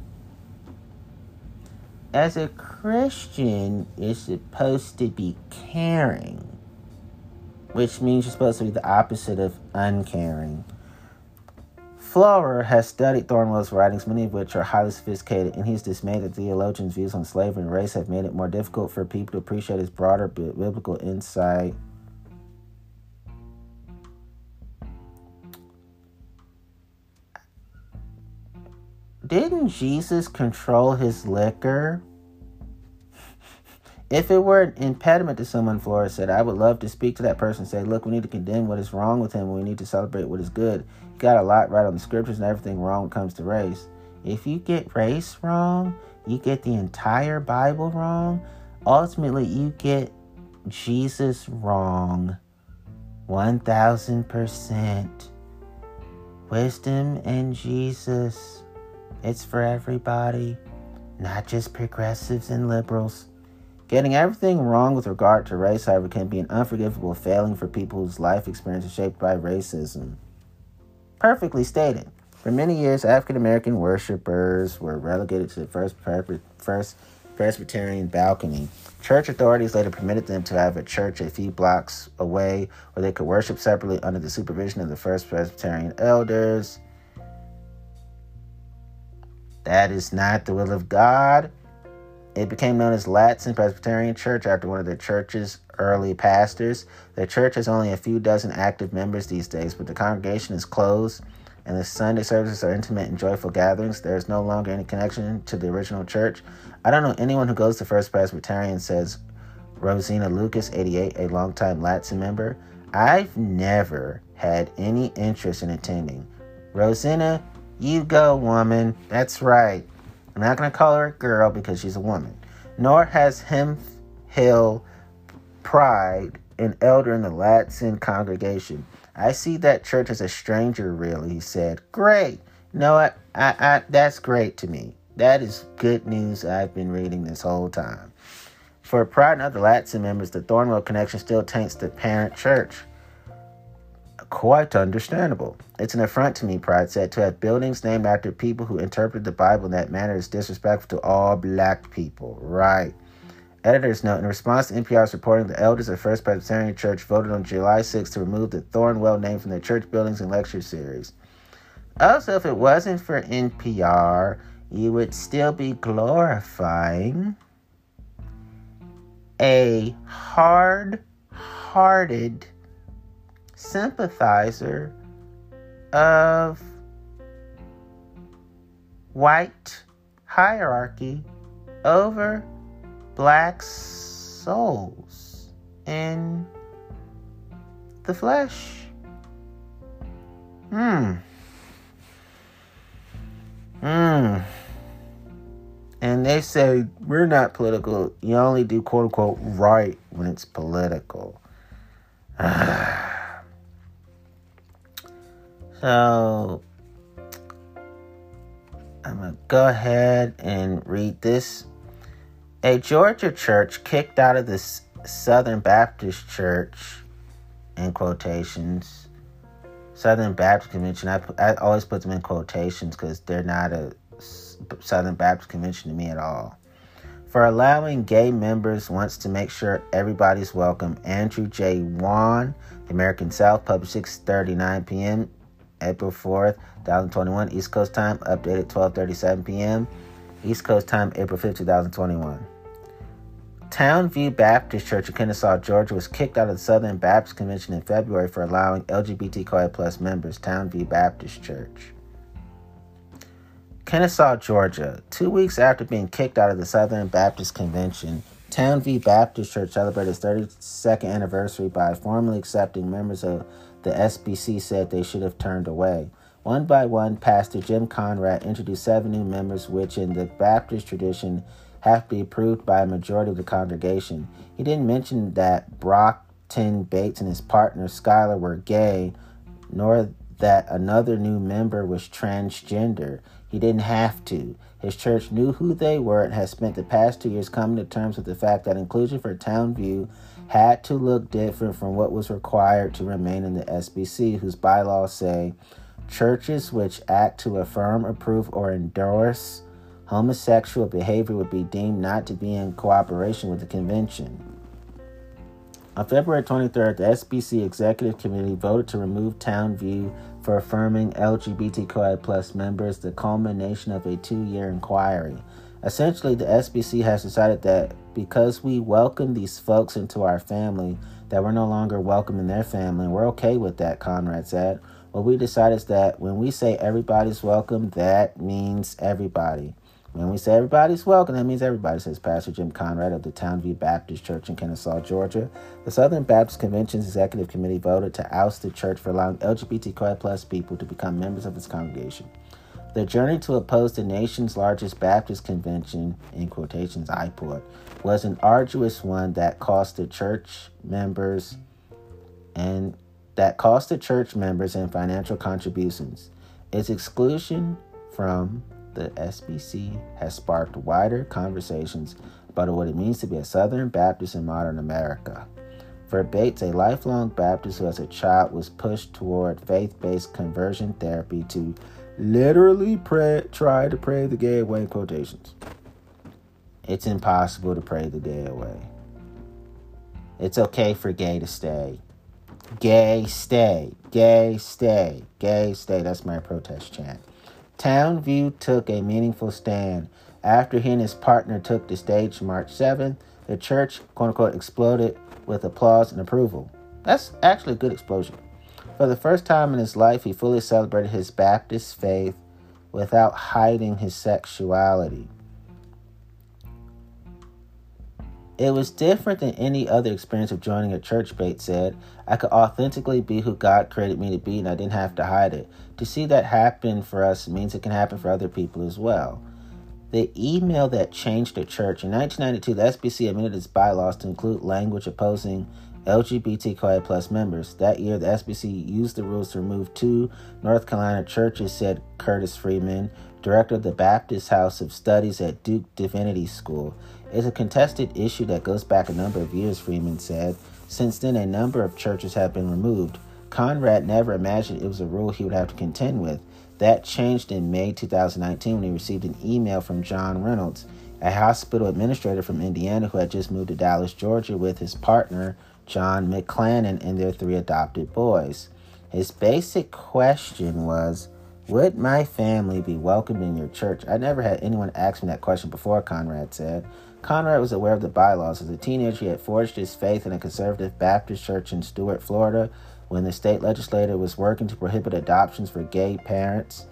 As a Christian, you're supposed to be caring, which means you're supposed to be the opposite of uncaring. Flower has studied Thornwell's writings, many of which are highly sophisticated, and he's dismayed that theologians' views on slavery and race have made it more difficult for people to appreciate his broader biblical insight. Didn't Jesus control his liquor? If it were an impediment to someone, Flores said, I would love to speak to that person and say, look, we need to condemn what is wrong with him we need to celebrate what is good. You got a lot right on the scriptures and everything wrong comes to race. If you get race wrong, you get the entire Bible wrong. Ultimately, you get Jesus wrong. 1000%. Wisdom and Jesus. It's for everybody, not just progressives and liberals. Getting everything wrong with regard to race, however, can be an unforgivable failing for people whose life experience is shaped by racism. Perfectly stated. For many years, African American worshippers were relegated to the first, first Presbyterian balcony. Church authorities later permitted them to have a church a few blocks away where they could worship separately under the supervision of the first Presbyterian elders. That is not the will of God. It became known as Ladson Presbyterian Church after one of the church's early pastors. The church has only a few dozen active members these days, but the congregation is closed and the Sunday services are intimate and joyful gatherings. There is no longer any connection to the original church. I don't know anyone who goes to First Presbyterian, says Rosina Lucas, 88, a longtime Ladson member. I've never had any interest in attending. Rosina, you go, woman. That's right. I'm not going to call her a girl because she's a woman. Nor has him Hill pride an elder in the Ladson congregation. I see that church as a stranger, really, he said. Great. No, I, I, I, that's great to me. That is good news I've been reading this whole time. For Pride and other Ladson members, the Thornwell connection still taints the parent church. Quite understandable. It's an affront to me, Pride said, to have buildings named after people who interpret the Bible in that manner is disrespectful to all black people. Right. Editor's note In response to NPR's reporting, the elders of First Presbyterian Church voted on July 6 to remove the Thornwell name from their church buildings and lecture series. Also, if it wasn't for NPR, you would still be glorifying a hard hearted sympathizer of white hierarchy over black souls in the flesh. Hmm. Hmm. And they say we're not political. You only do quote unquote right when it's political. So I'm going to go ahead and read this. A Georgia church kicked out of the Southern Baptist Church, in quotations, Southern Baptist Convention. I, I always put them in quotations because they're not a Southern Baptist Convention to me at all. For allowing gay members wants to make sure everybody's welcome. Andrew J. Yawn, The American South, published 6:39 p.m. April 4th, 2021, East Coast time, updated 12:37 p.m. East Coast time, April 5th, 2021. Towne View Baptist Church in Kennesaw, Georgia was kicked out of the Southern Baptist Convention in February for allowing LGBTQI plus members. Towne View Baptist Church. Kennesaw, Georgia. Two weeks after being kicked out of the Southern Baptist Convention, Towne View Baptist Church celebrated its 32nd anniversary by formally accepting members of the SBC said they should have turned away. One by one, Pastor Jim Conrad introduced seven new members, which in the Baptist tradition have to be approved by a majority of the congregation. He didn't mention that Brockton Bates and his partner Skylar were gay, nor that another new member was transgender. He didn't have to. His church knew who they were and has spent the past two years coming to terms with the fact that inclusion for Towne View had to look different from what was required to remain in the SBC, whose bylaws say churches which act to affirm, approve, or endorse homosexual behavior would be deemed not to be in cooperation with the convention. On February 23rd, the SBC Executive Committee voted to remove Towne View for affirming LGBTQI plus members, the culmination of a two-year inquiry. Essentially, the SBC has decided that because we welcome these folks into our family, that we're no longer welcome in their family, and we're okay with that, Conrad said. What we decided is that when we say everybody's welcome, that means everybody. When we say everybody's welcome, that means everybody, says Pastor Jim Conrad of the Towne View Baptist Church in Kennesaw, Georgia. The Southern Baptist Convention's Executive Committee voted to oust the church for allowing LGBTQI plus people to become members of its congregation. The journey to oppose the nation's largest Baptist convention, in quotations, IPOR, was an arduous one that cost the church members and that cost the church members and financial contributions. Its exclusion from the SBC has sparked wider conversations about what it means to be a Southern Baptist in modern America. For Bates, a lifelong Baptist who as a child was pushed toward faith based conversion therapy to literally pray, try to pray the gay away quotations. It's impossible to pray the gay away. It's okay for gay to stay. Gay stay. Gay stay. Gay stay. That's my protest chant. Towne View took a meaningful stand. After he and his partner took the stage March 7th, the church, quote unquote, exploded with applause and approval. That's actually a good explosion. For the first time in his life, he fully celebrated his Baptist faith without hiding his sexuality. It was different than any other experience of joining a church, Bates said. I could authentically be who God created me to be, and I didn't have to hide it. To see that happen for us means it can happen for other people as well. The email that changed the church. In 1992, the SBC amended its bylaws to include language opposing LGBTQI plus members. That year, the SBC used the rules to remove two North Carolina churches, said Curtis Freeman, director of the Baptist House of Studies at Duke Divinity School. It's a contested issue that goes back a number of years, Freeman said. Since then, a number of churches have been removed. Conrad never imagined it was a rule he would have to contend with. That changed in May 2019 when he received an email from John Reynolds, a hospital administrator from Indiana who had just moved to Dallas, Georgia with his partner, John McClannon, and their three adopted boys. His basic question was Would my family be welcomed in your church? I never had anyone ask me that question before, Conrad said. Conrad was aware of the bylaws. As a teenager, he had forged his faith in a conservative Baptist church in Stuart, Florida, when the state legislature was working to prohibit adoptions for gay parents.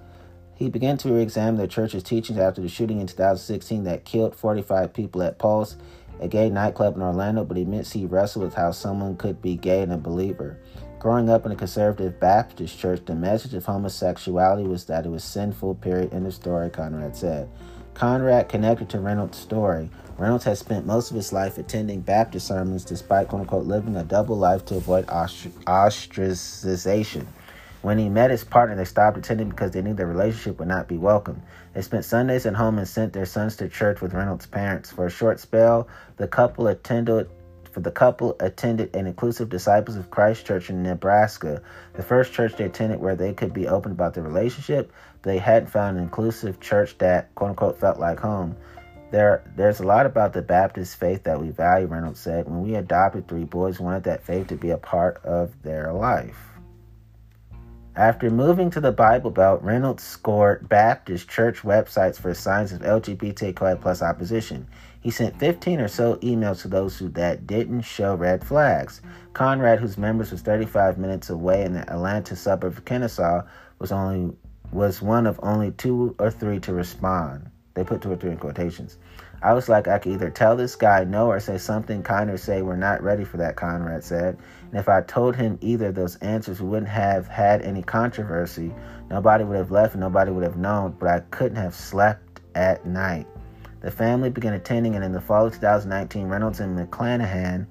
He began to examine the church's teachings after the shooting in 2016 that killed 45 people at Pulse, a gay nightclub in Orlando, but he admits he wrestled with how someone could be gay and a believer. Growing up in a conservative Baptist church, the message of homosexuality was that it was sinful, period. End of story, Conrad said. Conrad connected to Reynolds' story. Reynolds has spent most of his life attending Baptist sermons despite quote unquote living a double life to avoid ostracization. When he met his partner, they stopped attending because they knew their relationship would not be welcome. They spent Sundays at home and sent their sons to church with Reynolds' parents. For a short spell, the couple attended for the couple attended an inclusive Disciples of Christ church in Nebraska, the first church they attended where they could be open about their relationship, but they hadn't found an inclusive church that quote unquote felt like home. There, there's a lot about the Baptist faith that we value, Reynolds said. When we adopted three boys, wanted that faith to be a part of their life. After moving to the Bible Belt, Reynolds scored Baptist church websites for signs of LGBTQI plus opposition. He sent 15 or so emails to those who that didn't show red flags. Conrad, whose members was 35 minutes away in the Atlanta suburb of Kennesaw, was only was one of only two or three to respond. They put two or three in quotations. I was like, I could either tell this guy no or say something kind or say we're not ready for that, Conrad said. And if I told him either of those answers, we wouldn't have had any controversy. Nobody would have left and nobody would have known, but I couldn't have slept at night. The family began attending, and in the fall of 2019, Reynolds and McClanahan,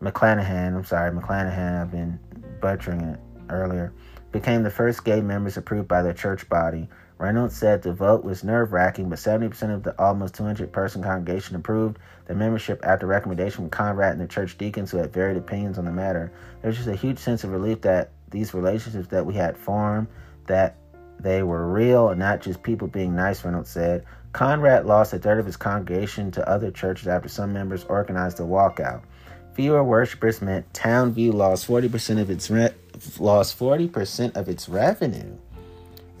McClanahan, I'm sorry, McClanahan, I've been butchering it earlier, became the first gay members approved by the church body. Reynolds said the vote was nerve wracking, but 70% of the almost 200 person congregation approved the membership after recommendation from Conrad and the church deacons who had varied opinions on the matter. There's just a huge sense of relief that these relationships that we had formed, that they were real and not just people being nice, Reynolds said. Conrad lost a third of his congregation to other churches after some members organized a walkout. Fewer worshippers meant Towne View lost 40% of its re- lost 40% of its revenue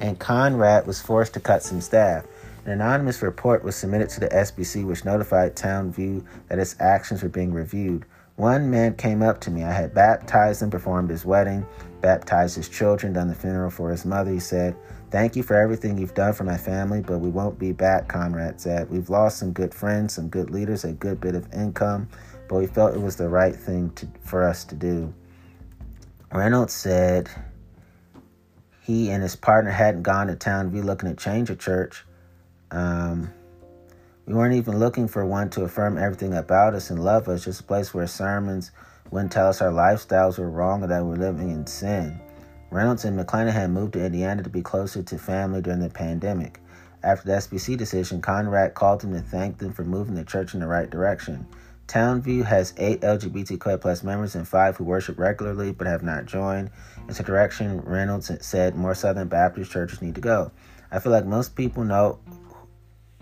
and Conrad was forced to cut some staff. An anonymous report was submitted to the SBC, which notified Towne View that its actions were being reviewed. One man came up to me. I had baptized him, performed his wedding, baptized his children, done the funeral for his mother. He said, Thank you for everything you've done for my family, but we won't be back, Conrad said. We've lost some good friends, some good leaders, a good bit of income, but we felt it was the right thing to, for us to do. Reynolds said, he and his partner hadn't gone to town to be looking to change a church. Um, we weren't even looking for one to affirm everything about us and love us, just a place where sermons wouldn't tell us our lifestyles were wrong or that we're living in sin. Reynolds and McClanahan moved to Indiana to be closer to family during the pandemic. After the SBC decision, Conrad called them to thank them for moving the church in the right direction. Towne View has eight LGBTQ plus members and five who worship regularly but have not joined. It's a direction Reynolds said more Southern Baptist churches need to go. I feel like most people know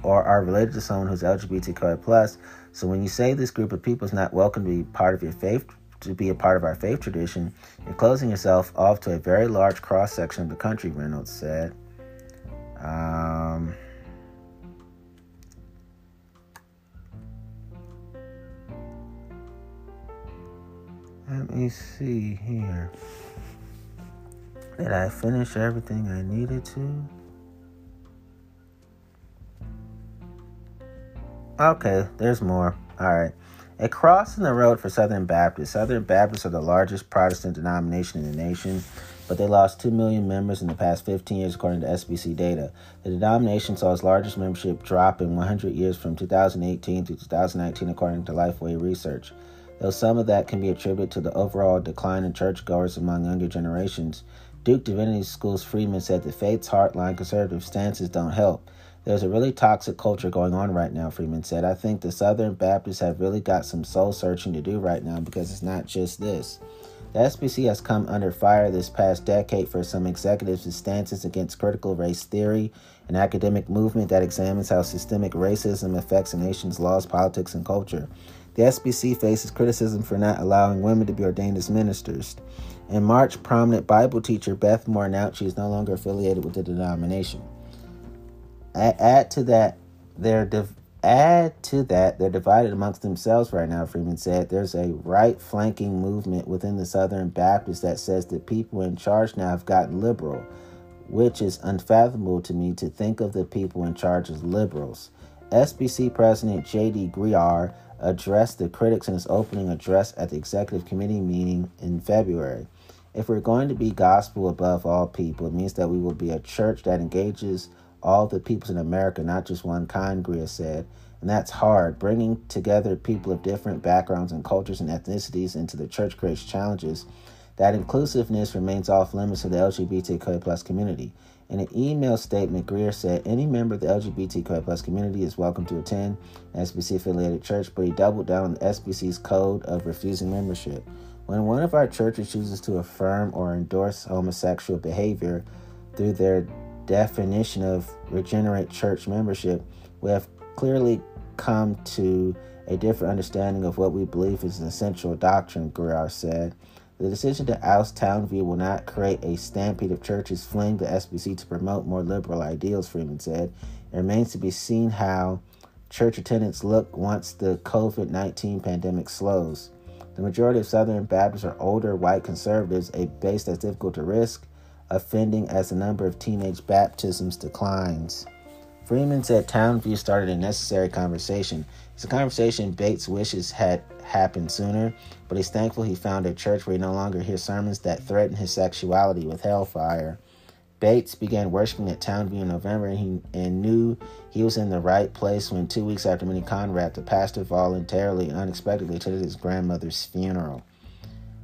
or are related to someone who's LGBTQ plus. So when you say this group of people is not welcome to be part of your faith, to be a part of our faith tradition, you're closing yourself off to a very large cross section of the country. Reynolds said. Um, Let me see here. Did I finish everything I needed to? Okay, there's more. All right. A cross in the road for Southern Baptists. Southern Baptists are the largest Protestant denomination in the nation, but they lost 2 million members in the past 15 years, according to SBC data. The denomination saw its largest membership drop in 100 years from 2018 to 2019, according to Lifeway Research. Though some of that can be attributed to the overall decline in churchgoers among younger generations, Duke Divinity School's Freeman said the faith's hardline conservative stances don't help. There's a really toxic culture going on right now, Freeman said. I think the Southern Baptists have really got some soul searching to do right now because it's not just this. The SBC has come under fire this past decade for some executives' stances against critical race theory, an academic movement that examines how systemic racism affects a nation's laws, politics, and culture. The SBC faces criticism for not allowing women to be ordained as ministers. In March, prominent Bible teacher Beth Moore announced she is no longer affiliated with the denomination. Add to that, they're add to that they're divided amongst themselves right now. Freeman said there's a right flanking movement within the Southern Baptists that says that people in charge now have gotten liberal, which is unfathomable to me to think of the people in charge as liberals. SBC President J.D. Greear addressed the critics in his opening address at the executive committee meeting in February. If we're going to be gospel above all people, it means that we will be a church that engages all the peoples in America, not just one Greear said. And that's hard. Bringing together people of different backgrounds and cultures and ethnicities into the church creates challenges. That inclusiveness remains off limits to the LGBTQ plus community. In an email statement, Greear said any member of the LGBTQ plus community is welcome to attend an SBC affiliated church, but he doubled down on the SBC's code of refusing membership. When one of our churches chooses to affirm or endorse homosexual behavior through their definition of regenerate church membership, we have clearly come to a different understanding of what we believe is an essential doctrine, Guerrero said. The decision to oust Towne View will not create a stampede of churches fleeing the SBC to promote more liberal ideals, Freeman said. It remains to be seen how church attendance look once the COVID 19 pandemic slows. The majority of Southern Baptists are older white conservatives, a base that's difficult to risk offending as the number of teenage baptisms declines. Freeman said Towne View started a necessary conversation. It's a conversation Bates wishes had happened sooner, but he's thankful he found a church where he no longer hears sermons that threaten his sexuality with hellfire. Bates began worshiping at Towne View in November and, he, and knew he was in the right place when two weeks after Minnie Conrad, the pastor voluntarily unexpectedly attended his grandmother's funeral.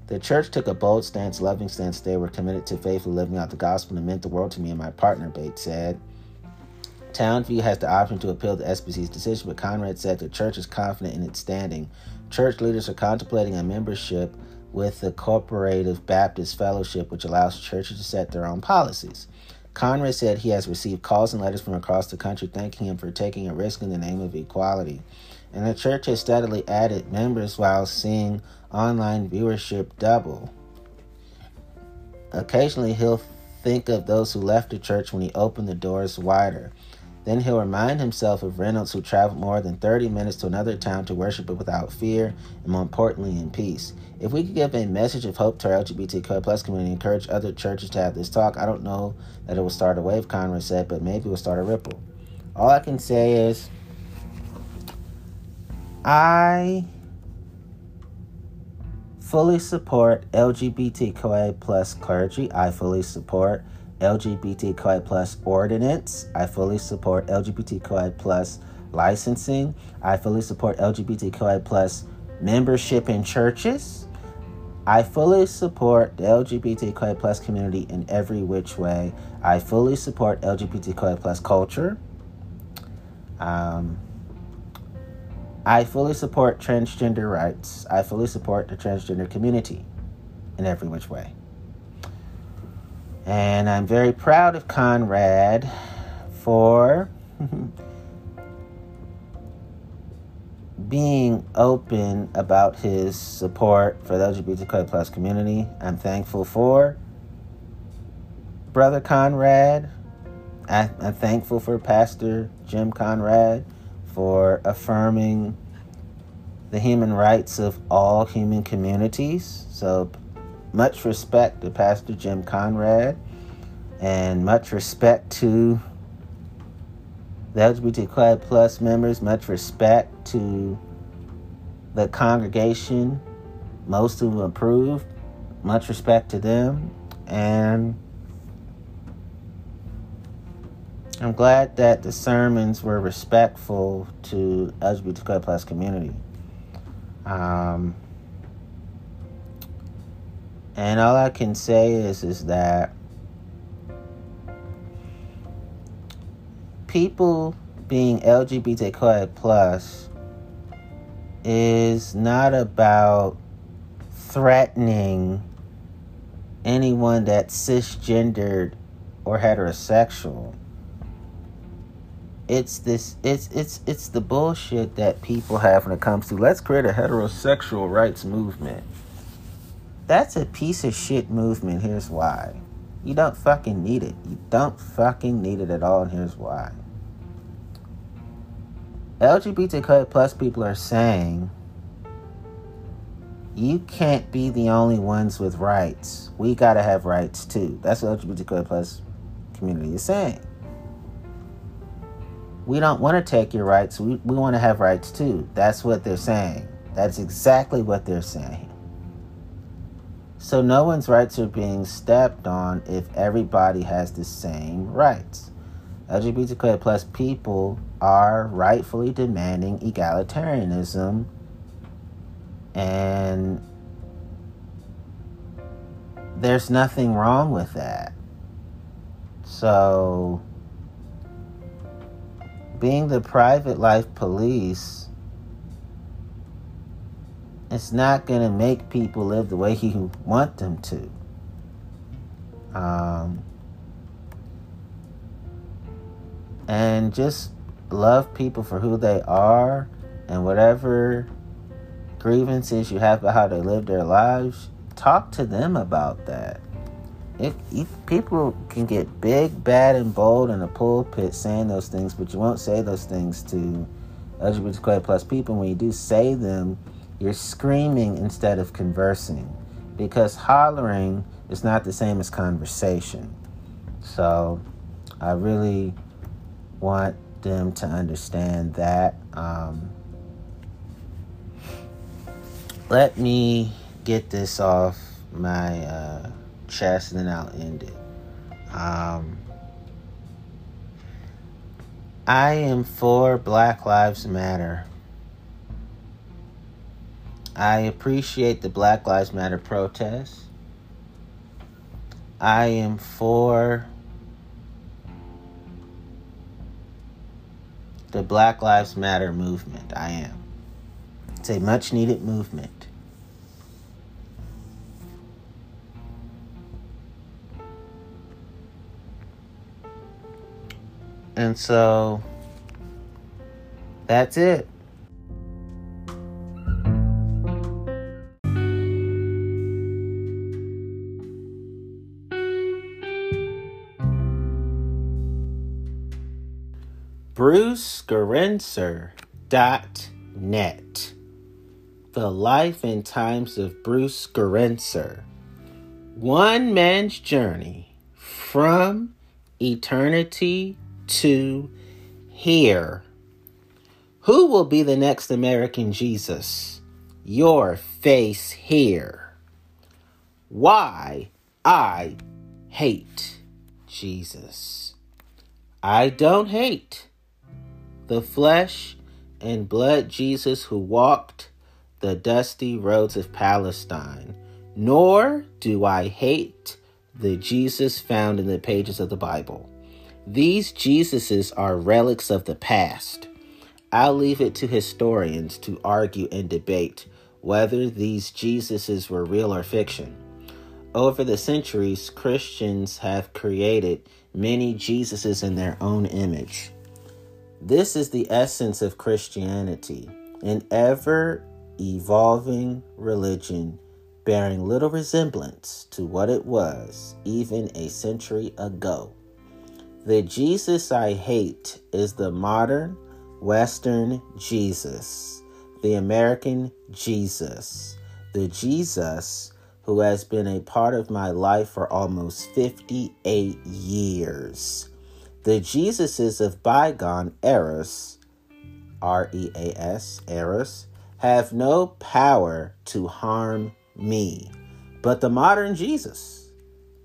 The church took a bold stance, loving stance. They were committed to faithfully living out the gospel and meant the world to me and my partner, Bates said. Towne View has the option to appeal the SBC's decision, but Conrad said the church is confident in its standing. Church leaders are contemplating a membership with the Cooperative Baptist Fellowship, which allows churches to set their own policies. Conrad said he has received calls and letters from across the country thanking him for taking a risk in the name of equality. And the church has steadily added members while seeing online viewership double. Occasionally, he'll think of those who left the church when he opened the doors wider. Then he'll remind himself of Reynolds, who traveled more than 30 minutes to another town to worship it without fear and, more importantly, in peace. If we could give a message of hope to our LGBTQ plus community and encourage other churches to have this talk, I don't know that it will start a wave, Conrad said, but maybe it will start a ripple. All I can say is, I fully support LGBTQIA plus clergy. I fully support LGBTQI plus ordinance. I fully support LGBTQI plus licensing. I fully support LGBTQI plus membership in churches. I fully support the LGBTQI plus community in every which way. I fully support LGBTQI plus culture. Um, I fully support transgender rights. I fully support the transgender community in every which way. And I'm very proud of Conrad for being open about his support for the LGBTQ plus community. I'm thankful for Brother Conrad. I, I'm thankful for Pastor Jim Conrad for affirming the human rights of all human communities. So much respect to Pastor Jim Conrad and much respect to the LGBTQ plus members, much respect to the congregation, most of who approved, much respect to them, and I'm glad that the sermons were respectful to LGBTQ plus community. Um, and all I can say is is that people being LGBTQ plus is not about threatening anyone that's cisgendered or heterosexual. It's this it's it's it's the bullshit that people have when it comes to let's create a heterosexual rights movement. That's a piece of shit movement. Here's why. You don't fucking need it. You don't fucking need it at all, and here's why. LGBTQ plus people are saying you can't be the only ones with rights. We gotta have rights too. That's what LGBTQ plus community is saying. We don't want to take your rights. We, we want to have rights too. That's what they're saying. That's exactly what they're saying. So no one's rights are being stepped on if everybody has the same rights. LGBTQ plus people are rightfully demanding egalitarianism and there's nothing wrong with that. So being the private life police it's not going to make people live the way you want them to. Um, and just love people for who they are and whatever grievances you have about how they live their lives, talk to them about that. If people can get big, bad, and bold in a pulpit saying those things, but you won't say those things to LGBTQ plus people. When you do say them, you're screaming instead of conversing, because hollering is not the same as conversation. So, I really want them to understand that. Um, let me get this off my uh, chest and then I'll end it. Um, I am for Black Lives Matter. I appreciate the Black Lives Matter protests. I am for the Black Lives Matter movement. I am. It's a much needed movement. And so that's it. BruceGerencser.net. The Life and Times of Bruce Gerencser. One man's journey from eternity to hear. Who will be the next American Jesus? Your face here. Why I hate Jesus. I don't hate the flesh and blood Jesus who walked the dusty roads of Palestine, nor do I hate the Jesus found in the pages of the Bible. These Jesuses are relics of the past. I'll leave it to historians to argue and debate whether these Jesuses were real or fiction. Over the centuries, Christians have created many Jesuses in their own image. This is the essence of Christianity, an ever evolving religion bearing little resemblance to what it was even a century ago. The Jesus I hate is the modern Western Jesus, the American Jesus, the Jesus who has been a part of my life for almost 58 years. The Jesuses of bygone eras, R E A S, eras, have no power to harm me. But the modern Jesus,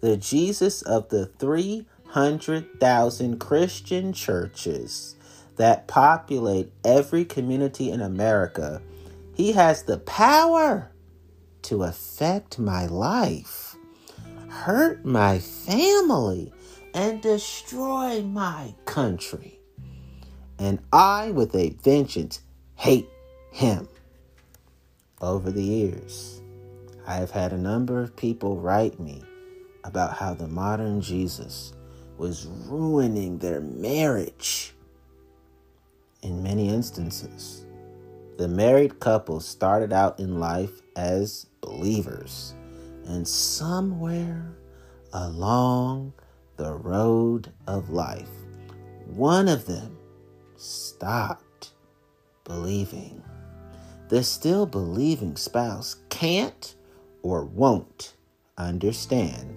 the Jesus of the three 100,000 Christian churches that populate every community in America, he has the power to affect my life, hurt my family, and destroy my country. And I, with a vengeance, hate him. Over the years, I have had a number of people write me about how the modern Jesus was ruining their marriage. In many instances, the married couple started out in life as believers, and somewhere along the road of life, one of them stopped believing. The still believing spouse can't or won't understand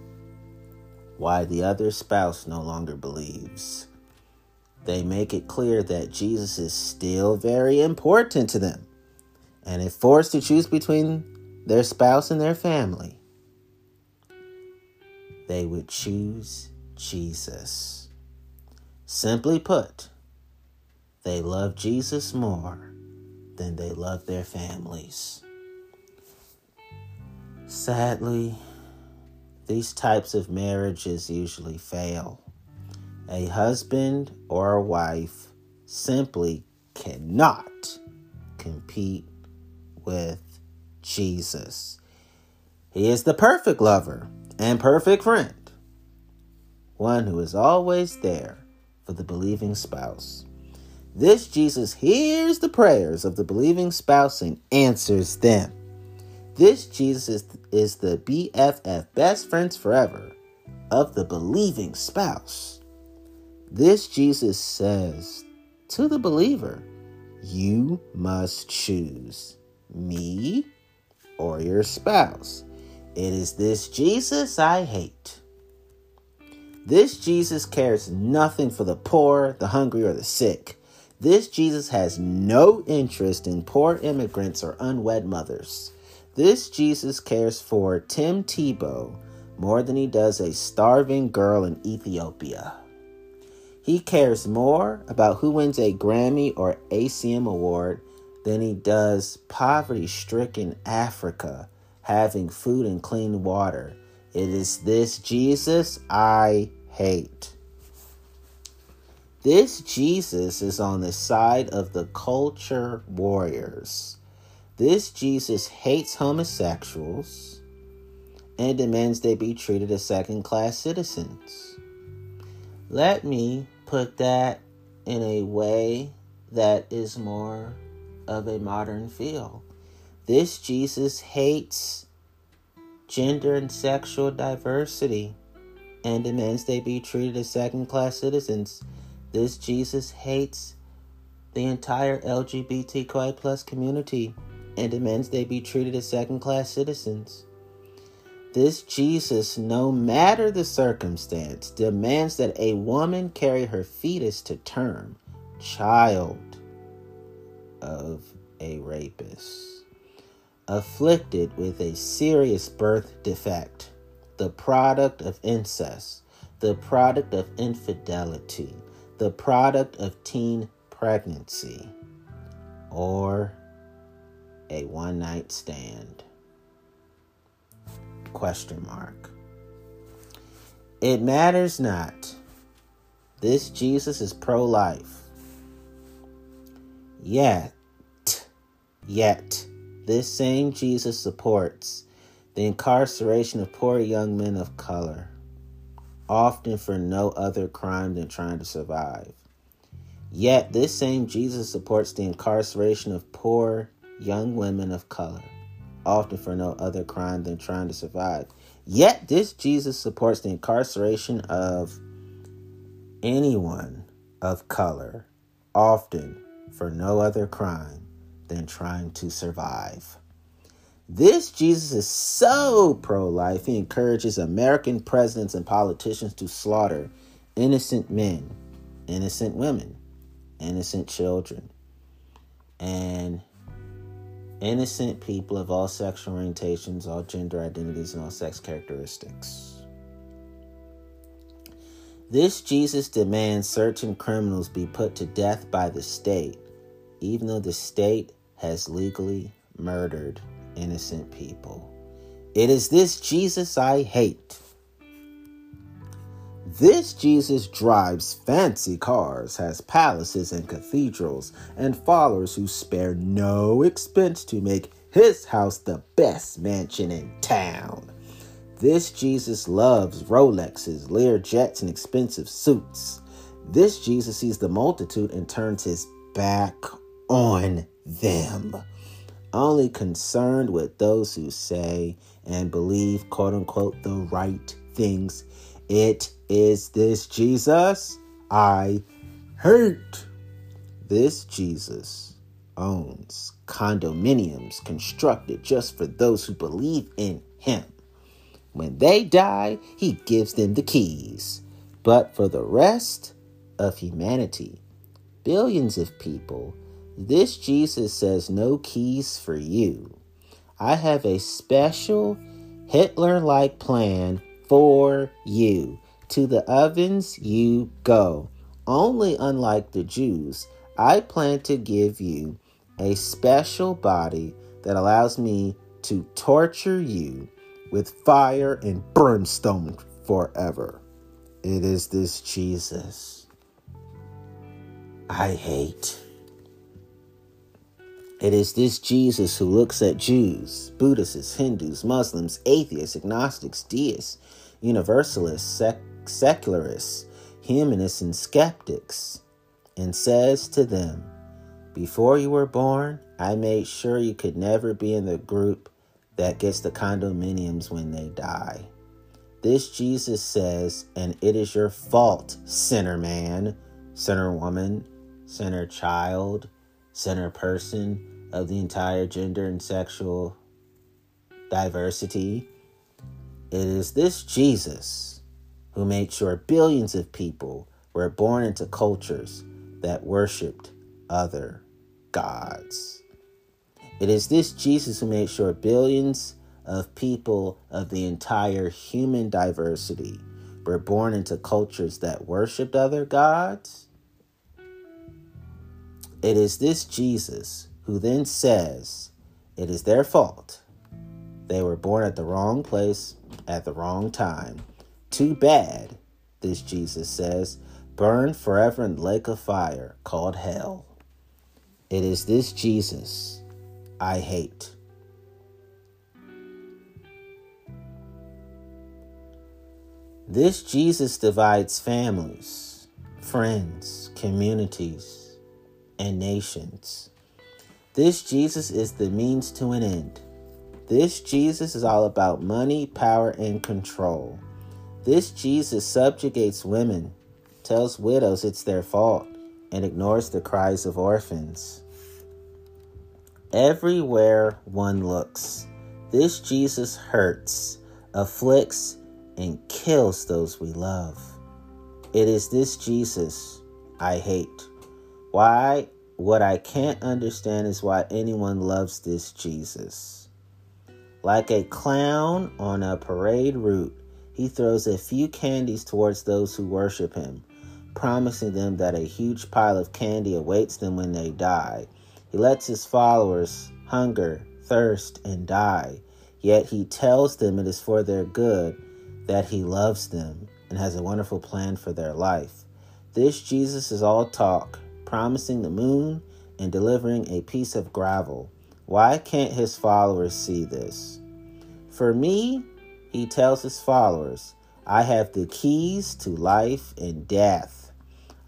why the other spouse no longer believes. They make it clear that Jesus is still very important to them. And if forced to choose between their spouse and their family, they would choose Jesus. Simply put, they love Jesus more than they love their families. Sadly, these types of marriages usually fail. A husband or a wife simply cannot compete with Jesus. He is the perfect lover and perfect friend, one who is always there for the believing spouse. This Jesus hears the prayers of the believing spouse and answers them. This Jesus is, the BFF, best friends forever, of the believing spouse. This Jesus says to the believer, You must choose me or your spouse. It is this Jesus I hate. This Jesus cares nothing for the poor, the hungry, or the sick. This Jesus has no interest in poor immigrants or unwed mothers. This Jesus cares for Tim Tebow more than he does a starving girl in Ethiopia. He cares more about who wins a Grammy or ACM award than he does poverty stricken Africa having food and clean water. It is this Jesus I hate. This Jesus is on the side of the culture warriors. This Jesus hates homosexuals and demands they be treated as second class citizens. Let me put that in a way that is more of a modern feel. This Jesus hates gender and sexual diversity and demands they be treated as second class citizens. This Jesus hates the entire LGBTQI plus community and demands they be treated as second class citizens. This Jesus, no matter the circumstance, demands that a woman carry her fetus to term, child of a rapist, afflicted with a serious birth defect, the product of incest, the product of infidelity, the product of teen pregnancy, or a one night stand. Question mark. It matters not. This Jesus is pro life. Yet, yet, this same Jesus supports the incarceration of poor young men of color, often for no other crime than trying to survive. Yet, this same Jesus supports the incarceration of poor young women of color, often for no other crime than trying to survive. Yet, this Jesus supports the incarceration of anyone of color, often for no other crime than trying to survive. This Jesus is so pro life, he encourages American presidents and politicians to slaughter innocent men, innocent women, innocent children, and innocent people of all sexual orientations, all gender identities, and all sex characteristics. This Jesus demands certain criminals be put to death by the state, even though the state has legally murdered innocent people. It is this Jesus I hate. This Jesus drives fancy cars, has palaces and cathedrals, and followers who spare no expense to make his house the best mansion in town. This Jesus loves Rolexes, Lear jets, and expensive suits. This Jesus sees the multitude and turns his back on them. Only concerned with those who say and believe, quote unquote, the right things. It is this Jesus I hate. This Jesus owns condominiums constructed just for those who believe in him. When they die, he gives them the keys. But for the rest of humanity, billions of people, this Jesus says no keys for you. I have a special Hitler like plan for you. To the ovens you go. Only unlike the Jews, I plan to give you a special body that allows me to torture you with fire and brimstone forever. It is this Jesus I hate. It is this Jesus who looks at Jews, Buddhists, Hindus, Muslims, atheists, agnostics, deists, universalists, sec- secularists, humanists, and skeptics and says to them, Before you were born, I made sure you could never be in the group that gets the condominiums when they die. This Jesus says, and it is your fault, sinner man, sinner woman, sinner child, sinner person of the entire gender and sexual diversity. It is this Jesus who made sure billions of people were born into cultures that worshiped other gods. It is this Jesus who made sure billions of people of the entire human diversity were born into cultures that worshiped other gods. It is this Jesus who then says it is their fault. They were born at the wrong place at the wrong time. Too bad, this Jesus says, burn forever in the lake of fire called hell. It is this Jesus I hate. This Jesus divides families, friends, communities, and nations. This Jesus is the means to an end. This Jesus is all about money, power, and control. This Jesus subjugates women, tells widows it's their fault, and ignores the cries of orphans. Everywhere one looks, this Jesus hurts, afflicts, and kills those we love. It is this Jesus I hate. Why? What I can't understand is why anyone loves this Jesus. Like a clown on a parade route, he throws a few candies towards those who worship him, promising them that a huge pile of candy awaits them when they die. He lets his followers hunger, thirst, and die, yet he tells them it is for their good that he loves them and has a wonderful plan for their life. This Jesus is all talk, promising the moon and delivering a piece of gravel. Why can't his followers see this? For me, he tells his followers, I have the keys to life and death.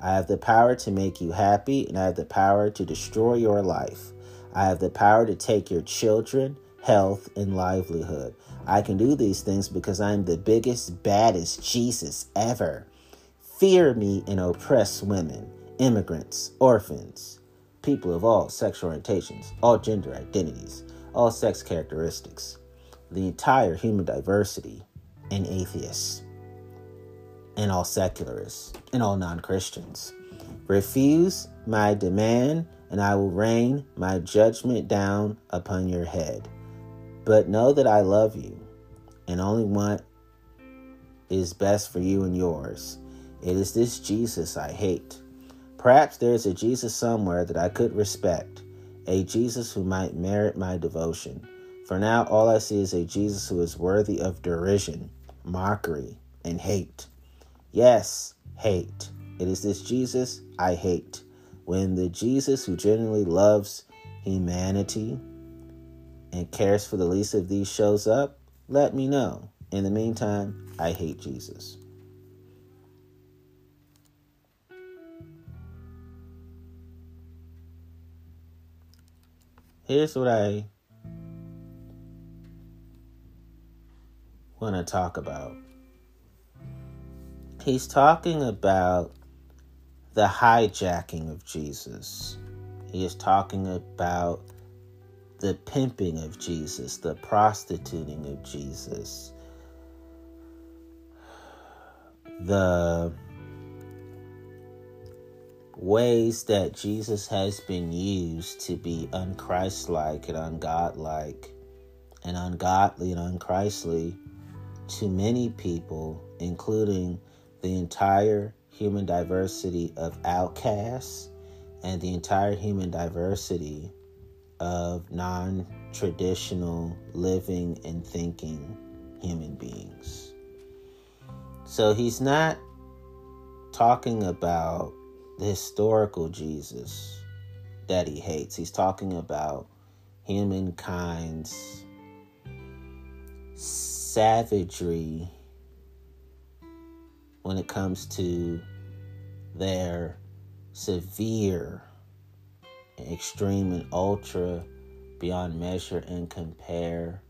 I have the power to make you happy, and I have the power to destroy your life. I have the power to take your children, health, and livelihood. I can do these things because I'm the biggest, baddest Jesus ever. Fear me and oppress women, immigrants, orphans, people of all sexual orientations, all gender identities, all sex characteristics, the entire human diversity, and atheists, and all secularists, and all non Christians. Refuse my demand, and I will rain my judgment down upon your head. But know that I love you and only want is best for you and yours. It is this Jesus I hate. Perhaps there is a Jesus somewhere that I could respect, a Jesus who might merit my devotion. For now, all I see is a Jesus who is worthy of derision, mockery, and hate. Yes, hate. It is this Jesus I hate. When the Jesus who genuinely loves humanity and cares for the least of these shows up, let me know. In the meantime, I hate Jesus. Here's what I want to talk about. He's talking about the hijacking of Jesus. He is talking about the pimping of Jesus, the prostituting of Jesus, the ways that Jesus has been used to be unchristlike and ungodlike and ungodly and unchristly to many people, including the entire human diversity of outcasts and the entire human diversity of non traditional living and thinking human beings. So he's not talking about the historical Jesus that he hates. He's talking about humankind's savagery when it comes to their severe, extreme, and ultra beyond measure and compare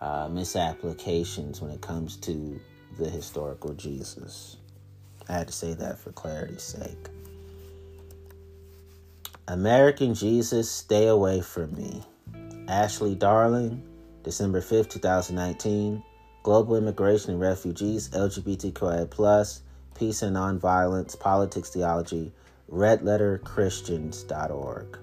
uh, misapplications when it comes to the historical Jesus. I had to say that for clarity's sake. American Jesus, stay away from me. Ashley Darling, December 5th, 2019. Global Immigration and Refugees, LGBTQIA, Peace and Nonviolence, Politics Theology, redletterchristians.org.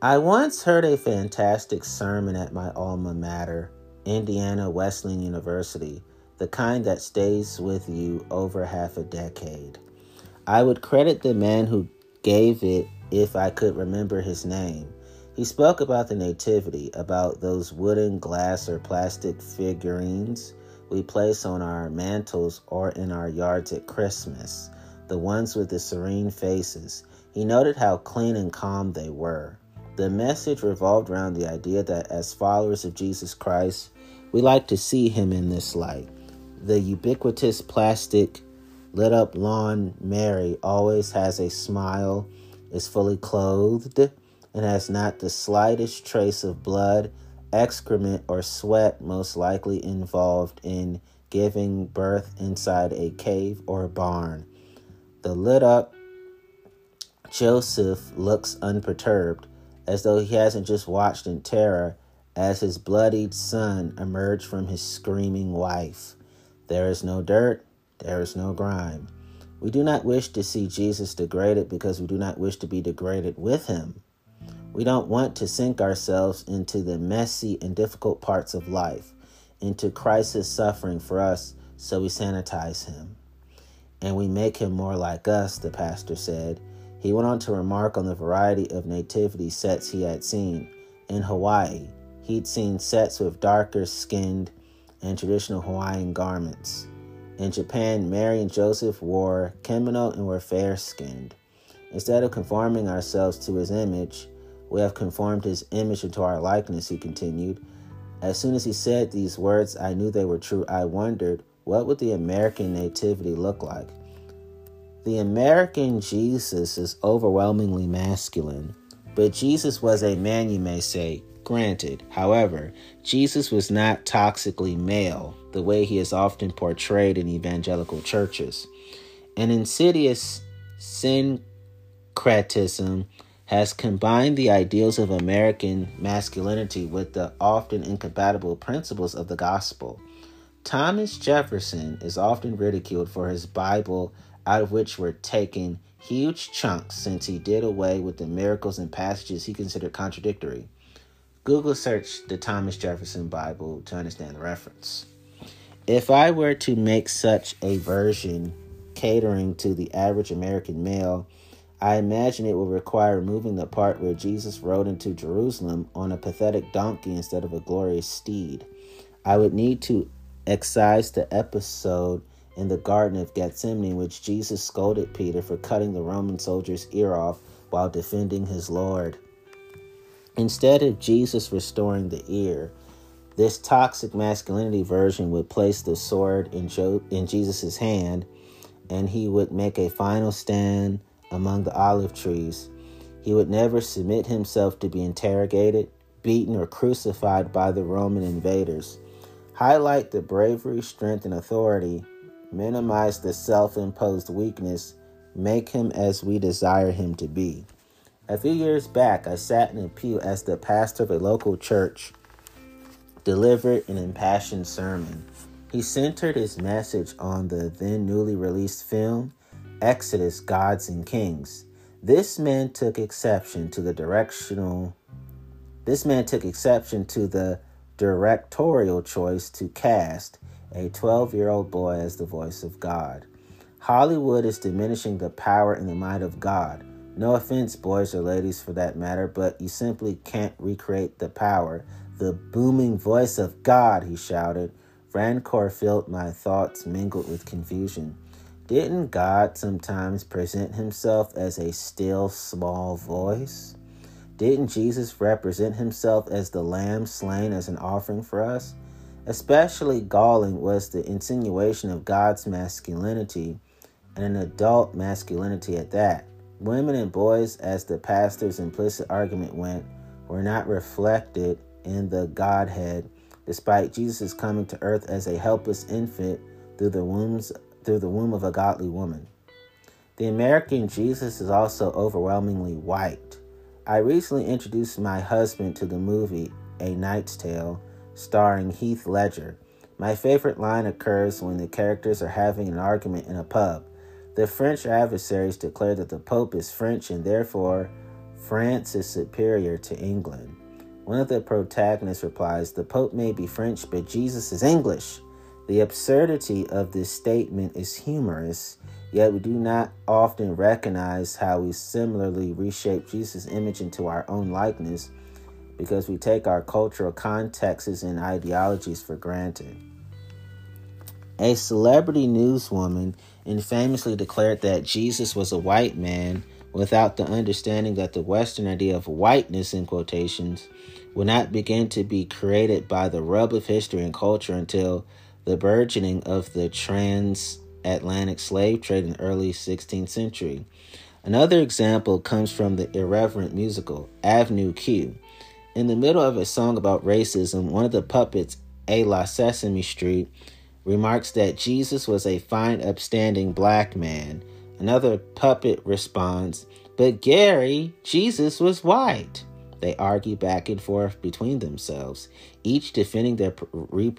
I once heard a fantastic sermon at my alma mater, Indiana Wesleyan University, the kind that stays with you over half a decade. I would credit the man who gave it if I could remember his name. He spoke about the Nativity, about those wooden, glass, or plastic figurines we place on our mantles or in our yards at Christmas, the ones with the serene faces. He noted how clean and calm they were. The message revolved around the idea that as followers of Jesus Christ, we like to see him in this light. The ubiquitous plastic lit up lawn Mary always has a smile, is fully clothed, and has not the slightest trace of blood, excrement, or sweat, most likely involved in giving birth inside a cave or barn. The lit up Joseph looks unperturbed, as though he hasn't just watched in terror as his bloodied son emerged from his screaming wife. There is no dirt, there is no grime. We do not wish to see Jesus degraded because we do not wish to be degraded with him. We don't want to sink ourselves into the messy and difficult parts of life, into Christ's suffering for us, so we sanitize him. And we make him more like us, the pastor said. He went on to remark on the variety of nativity sets he had seen. In Hawaii, he'd seen sets with darker skinned and traditional Hawaiian garments. In Japan, Mary and Joseph wore kimono and were fair skinned. Instead of conforming ourselves to his image, we have conformed his image into our likeness, he continued. As soon as he said these words, I knew they were true. I wondered, what would the American nativity look like? The American Jesus is overwhelmingly masculine, but Jesus was a man, you may say. Granted, however, Jesus was not toxically male, the way he is often portrayed in evangelical churches. An insidious syncretism has combined the ideals of American masculinity with the often incompatible principles of the gospel. Thomas Jefferson is often ridiculed for his Bible, out of which were taken huge chunks since he did away with the miracles and passages he considered contradictory. Google search the Thomas Jefferson Bible to understand the reference. If I were to make such a version catering to the average American male, I imagine it will require removing the part where Jesus rode into Jerusalem on a pathetic donkey instead of a glorious steed. I would need to excise the episode in the Garden of Gethsemane in which Jesus scolded Peter for cutting the Roman soldier's ear off while defending his Lord. Instead of Jesus restoring the ear, this toxic masculinity version would place the sword in, jo- in Jesus' hand and he would make a final stand among the olive trees. He would never submit himself to be interrogated, beaten, or crucified by the Roman invaders. Highlight the bravery, strength, and authority, minimize the self imposed weakness, make him as we desire him to be. A few years back, I sat in a pew as the pastor of a local church delivered an impassioned sermon. He centered his message on the then newly released film Exodus, Gods and Kings. This man took exception to the directional this man took exception to the directorial choice to cast a 12-year-old boy as the voice of God. Hollywood is diminishing the power and the might of God. No offense, boys or ladies for that matter, but you simply can't recreate the power. The booming voice of God, he shouted. Rancor filled my thoughts, mingled with confusion. Didn't God sometimes present himself as a still small voice? Didn't Jesus represent himself as the lamb slain as an offering for us? Especially galling was the insinuation of God's masculinity and an adult masculinity at that. Women and boys, as the pastor's implicit argument went, were not reflected in the Godhead, despite Jesus coming to earth as a helpless infant through the wombs through the womb of a godly woman. The American Jesus is also overwhelmingly white. I recently introduced my husband to the movie A Knight's Tale, starring Heath Ledger. My favorite line occurs when the characters are having an argument in a pub. The French adversaries declare that the Pope is French and therefore France is superior to England. One of the protagonists replies, The Pope may be French, but Jesus is English. The absurdity of this statement is humorous, yet we do not often recognize how we similarly reshape Jesus' image into our own likeness because we take our cultural contexts and ideologies for granted. A celebrity newswoman infamously declared that Jesus was a white man without the understanding that the Western idea of whiteness, in quotations, would not begin to be created by the rub of history and culture until the burgeoning of the transatlantic slave trade in the early 16th century. Another example comes from the irreverent musical Avenue Q. In the middle of a song about racism, one of the puppets, A La Sesame Street, remarks that Jesus was a fine, upstanding black man. Another puppet responds, But Gary, Jesus was white. They argue back and forth between themselves, each defending their re-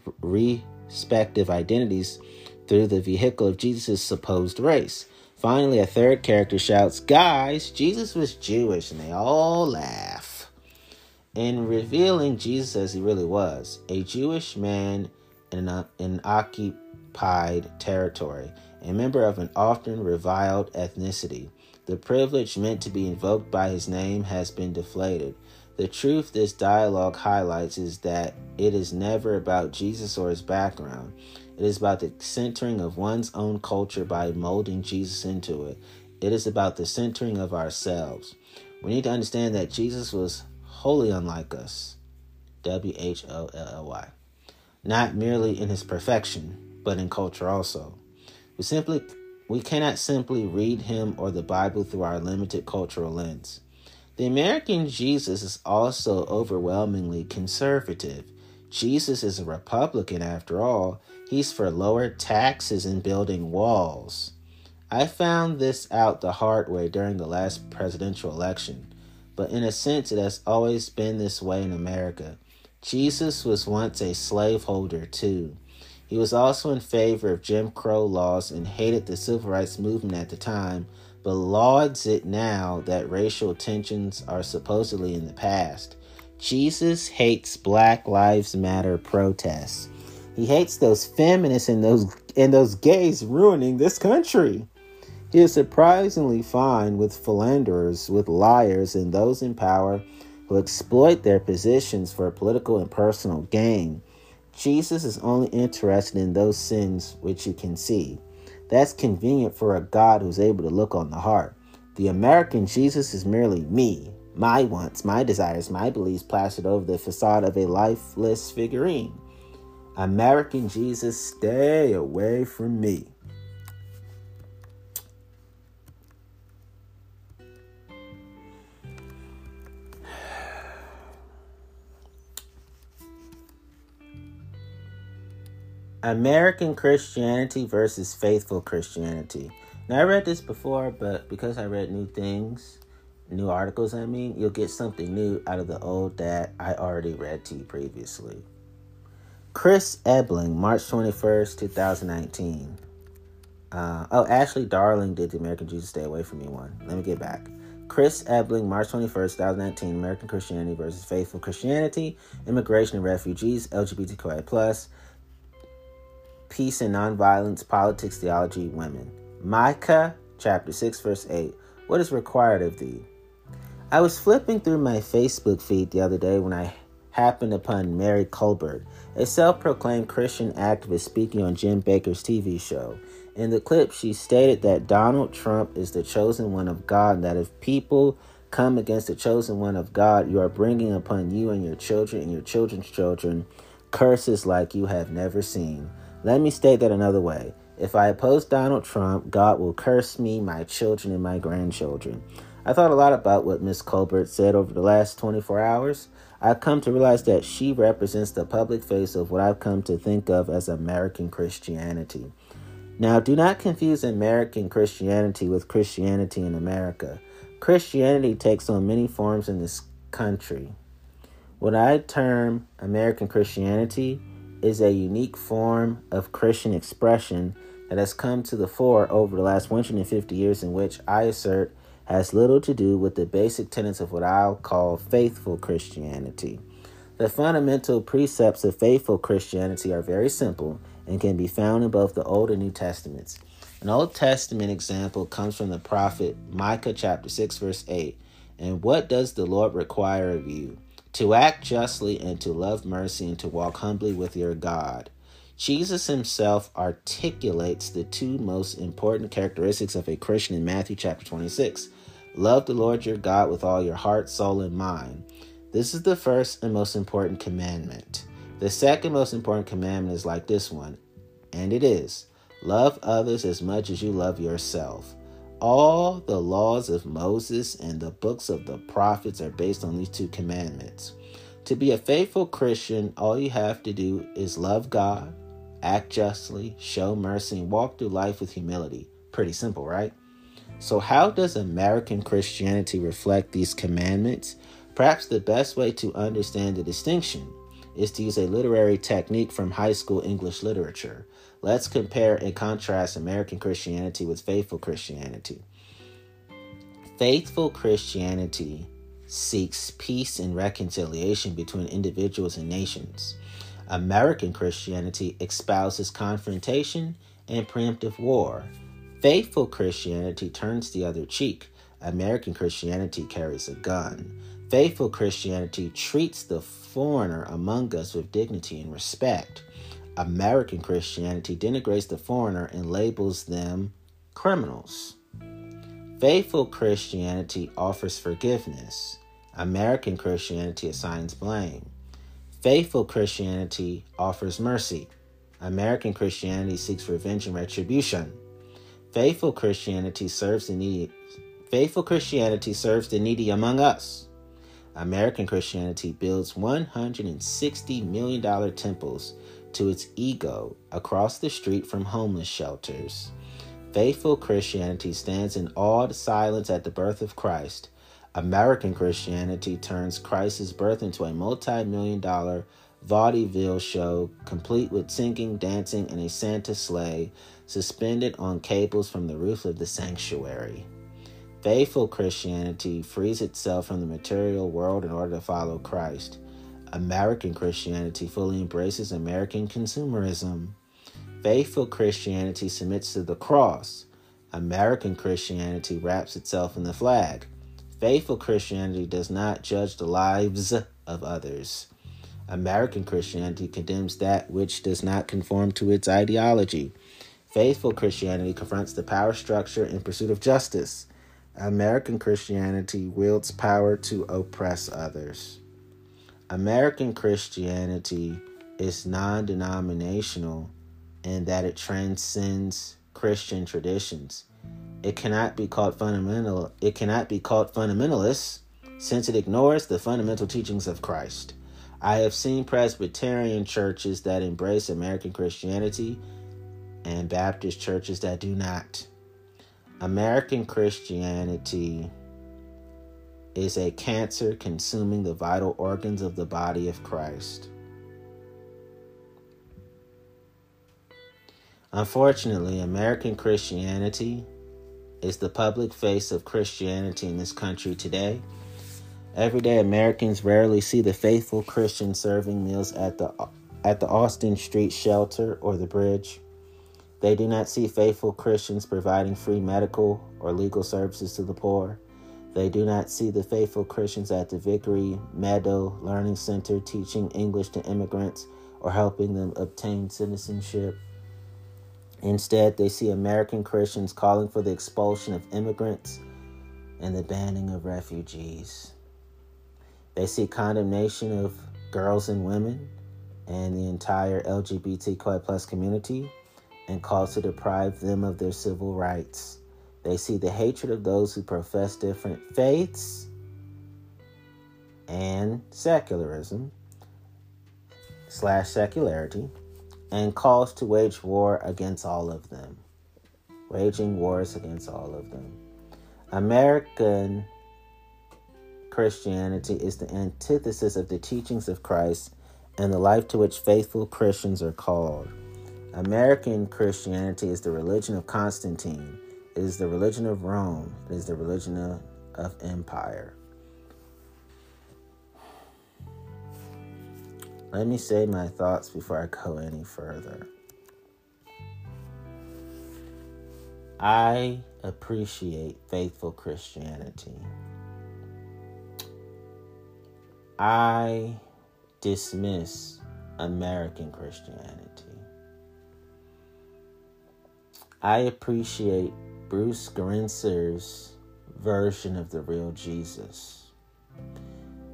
respective identities through the vehicle of Jesus' supposed race. Finally, a third character shouts, Guys, Jesus was Jewish, and they all laugh. In revealing Jesus as he really was, a Jewish man in an occupied territory, a member of an often reviled ethnicity. The privilege meant to be invoked by his name has been deflated. The truth this dialogue highlights is that it is never about Jesus or his background. It is about the centering of one's own culture by molding Jesus into it. It is about the centering of ourselves. We need to understand that Jesus was wholly unlike us. W H O L L Y not merely in his perfection, but in culture also. We simply we cannot simply read him or the Bible through our limited cultural lens. The American Jesus is also overwhelmingly conservative. Jesus is a Republican after all. He's for lower taxes and building walls. I found this out the hard way during the last presidential election, but in a sense, it has always been this way in America. Jesus was once a slaveholder, too. He was also in favor of Jim Crow laws and hated the civil rights movement at the time, but lauds it now that racial tensions are supposedly in the past. Jesus hates Black Lives Matter protests. He hates those feminists and those and those gays ruining this country. He is surprisingly fine with philanderers, with liars, and those in power who exploit their positions for political and personal gain. Jesus is only interested in those sins which you can see. That's convenient for a God who's able to look on the heart. The American Jesus is merely me, my wants, my desires, my beliefs plastered over the facade of a lifeless figurine. American Jesus, stay away from me. American Christianity versus faithful Christianity. Now, I read this before, but because I read new things, new articles, I mean, you'll get something new out of the old that I already read to you previously. Chris Ebling, March 21st, 2019. Uh, oh, Ashley Darling did the American Jesus Stay Away From Me one. Let me get back. Chris Ebling, March 21st, 2019, American Christianity versus Faithful Christianity, Immigration and Refugees, LGBTQI+, Peace and Nonviolence, Politics, Theology, Women. Micah chapter 6, verse 8. What is required of thee? I was flipping through my Facebook feed the other day when I happened upon Mary Colbert, a self proclaimed Christian activist speaking on Jim Bakker's TV show. In the clip, she stated that Donald Trump is the chosen one of God, and that if people come against the chosen one of God, you are bringing upon you and your children and your children's children curses like you have never seen. Let me state that another way. If I oppose Donald Trump, God will curse me, my children, and my grandchildren. I thought a lot about what Miss Colbert said over the last 24 hours. I've come to realize that she represents the public face of what I've come to think of as American Christianity. Now, do not confuse American Christianity with Christianity in America. Christianity takes on many forms in this country. What I term American Christianity is a unique form of Christian expression that has come to the fore over the last 150 years, in which I assert has little to do with the basic tenets of what I'll call faithful Christianity. The fundamental precepts of faithful Christianity are very simple and can be found in both the Old and New Testaments. An Old Testament example comes from the prophet Micah chapter 6 verse 8. And what does the Lord require of you? To act justly and to love mercy and to walk humbly with your God. Jesus himself articulates the two most important characteristics of a Christian in Matthew chapter 26. Love the Lord your God with all your heart, soul, and mind. This is the first and most important commandment. The second most important commandment is like this one, and it is love others as much as you love yourself. All the laws of Moses and the books of the prophets are based on these two commandments. To be a faithful Christian, all you have to do is love God, act justly, show mercy, and walk through life with humility. Pretty simple, right? So, how does American Christianity reflect these commandments? Perhaps the best way to understand the distinction is to use a literary technique from high school English literature. Let's compare and contrast American Christianity with faithful Christianity. Faithful Christianity seeks peace and reconciliation between individuals and nations. American Christianity espouses confrontation and preemptive war. Faithful Christianity turns the other cheek. American Christianity carries a gun. Faithful Christianity treats the foreigner among us with dignity and respect. American Christianity denigrates the foreigner and labels them criminals. Faithful Christianity offers forgiveness. American Christianity assigns blame. Faithful Christianity offers mercy. American Christianity seeks revenge and retribution. Faithful Christianity serves the needy. Faithful Christianity serves the needy among us. American Christianity builds $160 million temples to its ego across the street from homeless shelters. Faithful Christianity stands in awed silence at the birth of Christ American Christianity turns Christ's birth into a multi million dollar vaudeville show complete with singing, dancing, and a Santa sleigh suspended on cables from the roof of the sanctuary. Faithful Christianity frees itself from the material world in order to follow Christ. American Christianity fully embraces American consumerism. Faithful Christianity submits to the cross. American Christianity wraps itself in the flag. Faithful Christianity does not judge the lives of others. American Christianity condemns that which does not conform to its ideology. Faithful Christianity confronts the power structure in pursuit of justice. American Christianity wields power to oppress others. American Christianity is non denominational in that it transcends Christian traditions. It cannot be called fundamental. It cannot be called fundamentalist since it ignores the fundamental teachings of Christ. I have seen Presbyterian churches that embrace American Christianity and Baptist churches that do not. American Christianity is a cancer consuming the vital organs of the body of Christ. Unfortunately, American Christianity is the public face of Christianity in this country today. Everyday Americans rarely see the faithful Christian serving meals at the at the Austin Street shelter or the bridge. They do not see faithful Christians providing free medical or legal services to the poor. They do not see the faithful Christians at the Vickery Meadow Learning Center teaching English to immigrants or helping them obtain citizenship. Instead, they see American Christians calling for the expulsion of immigrants and the banning of refugees. They see condemnation of girls and women and the entire LGBTQI plus community. and calls to deprive them of their civil rights. They see the hatred of those who profess different faiths and secularism slash secularity and calls to wage war against all of them. Waging wars against all of them. American Christianity is the antithesis of the teachings of Christ and the life to which faithful Christians are called. American Christianity is the religion of Constantine, it is the religion of Rome, it is the religion of, of empire. Let me say my thoughts before I go any further. I appreciate faithful Christianity. I dismiss American Christianity. I appreciate Bruce Gerencser's version of the real Jesus.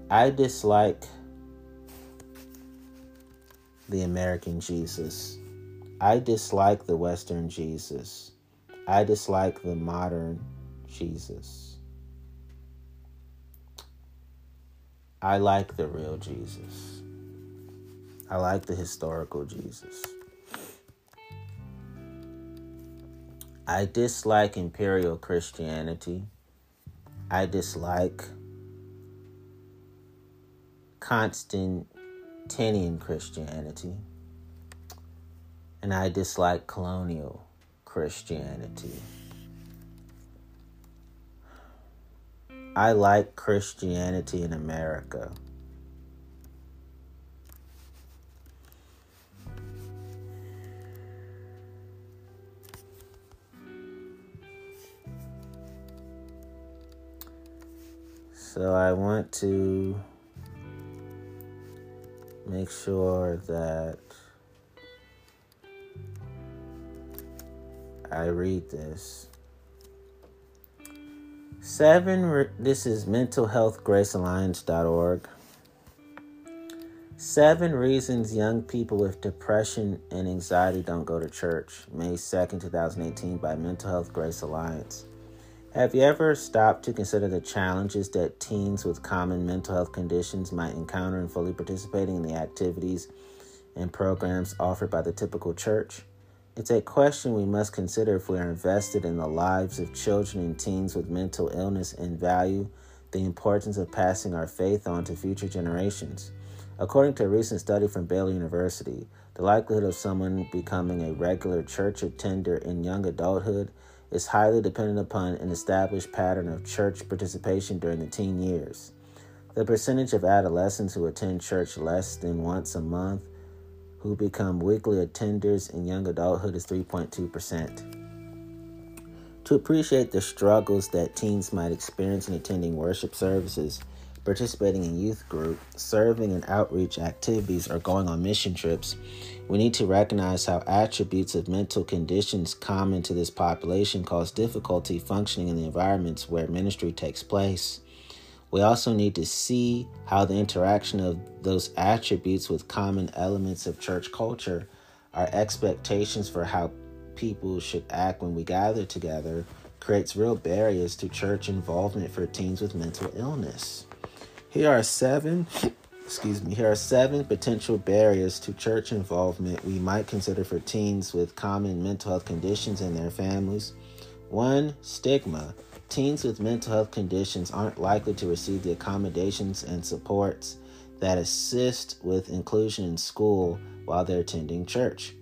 I dislike the American Jesus. I dislike the Western Jesus. I dislike the modern Jesus. I like the real Jesus. I like the historical Jesus. I dislike imperial Christianity. I dislike Constantinian Christianity, and I dislike colonial Christianity. I like Christianity in America. So I want to make sure that I read this. Seven, this is mentalhealthgracealliance.org. Seven reasons young people with depression and anxiety don't go to church. May 2nd, 2018, by Mental Health Grace Alliance. Have you ever stopped to consider the challenges that teens with common mental health conditions might encounter in fully participating in the activities and programs offered by the typical church? It's a question we must consider if we are invested in the lives of children and teens with mental illness and value the importance of passing our faith on to future generations. According to a recent study from Baylor University, the likelihood of someone becoming a regular church attender in young adulthood is highly dependent upon an established pattern of church participation during the teen years. The percentage of adolescents who attend church less than once a month who become weekly attenders in young adulthood is 3.2%. To appreciate the struggles that teens might experience in attending worship services, participating in youth group, serving in outreach activities, or going on mission trips, we need to recognize how attributes of mental conditions common to this population cause difficulty functioning in the environments where ministry takes place. We also need to see how the interaction of those attributes with common elements of church culture, our expectations for how people should act when we gather together, creates real barriers to church involvement for teens with mental illness. Here are seven, excuse me, here are seven potential barriers to church involvement we might consider for teens with common mental health conditions and their families. One, stigma. Teens with mental health conditions aren't likely to receive the accommodations and supports that assist with inclusion in school while they're attending church.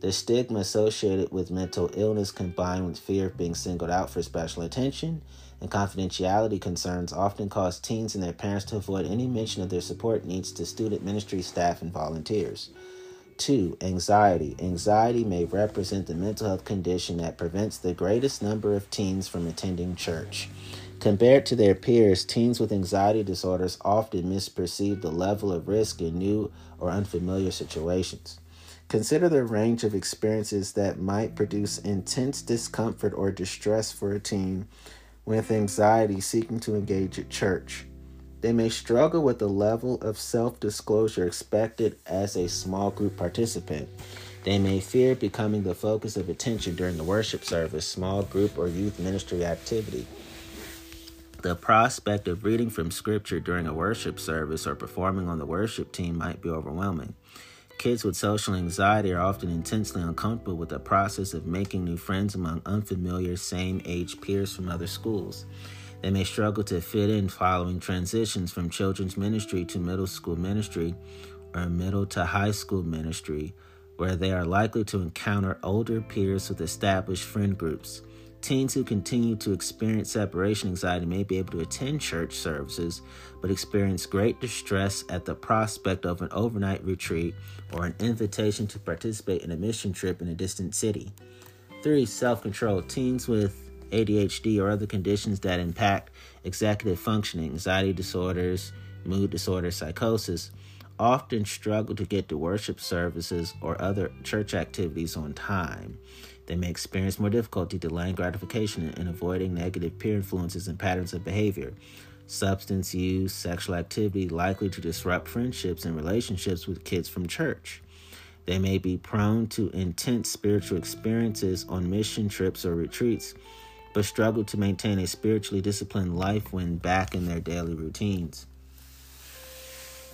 The stigma associated with mental illness combined with fear of being singled out for special attention and confidentiality concerns often cause teens and their parents to avoid any mention of their support needs to student ministry staff and volunteers. Two, anxiety. Anxiety may represent the mental health condition that prevents the greatest number of teens from attending church. Compared to their peers, teens with anxiety disorders often misperceive the level of risk in new or unfamiliar situations. Consider the range of experiences that might produce intense discomfort or distress for a teen with anxiety seeking to engage at church. They may struggle with the level of self disclosure expected as a small group participant. They may fear becoming the focus of attention during the worship service, small group, or youth ministry activity. The prospect of reading from scripture during a worship service or performing on the worship team might be overwhelming. Kids with social anxiety are often intensely uncomfortable with the process of making new friends among unfamiliar, same age peers from other schools. They may struggle to fit in following transitions from children's ministry to middle school ministry or middle to high school ministry, where they are likely to encounter older peers with established friend groups. Teens who continue to experience separation anxiety may be able to attend church services, but experience great distress at the prospect of an overnight retreat or an invitation to participate in a mission trip in a distant city. 3. Self control. Teens with ADHD or other conditions that impact executive functioning, anxiety disorders, mood disorders, psychosis, often struggle to get to worship services or other church activities on time. They may experience more difficulty delaying gratification and avoiding negative peer influences and patterns of behavior. Substance use, sexual activity likely to disrupt friendships and relationships with kids from church. They may be prone to intense spiritual experiences on mission trips or retreats, but struggle to maintain a spiritually disciplined life when back in their daily routines.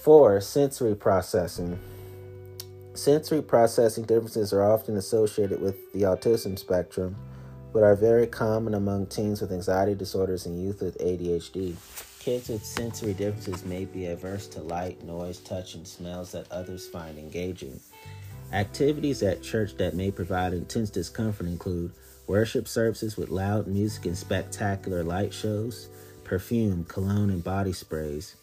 4. Sensory processing. Sensory processing differences are often associated with the autism spectrum, but are very common among teens with anxiety disorders and youth with ADHD. Kids with sensory differences may be averse to light, noise, touch, and smells that others find engaging. Activities at church that may provide intense discomfort include worship services with loud music and spectacular light shows, perfume, cologne, and body sprays,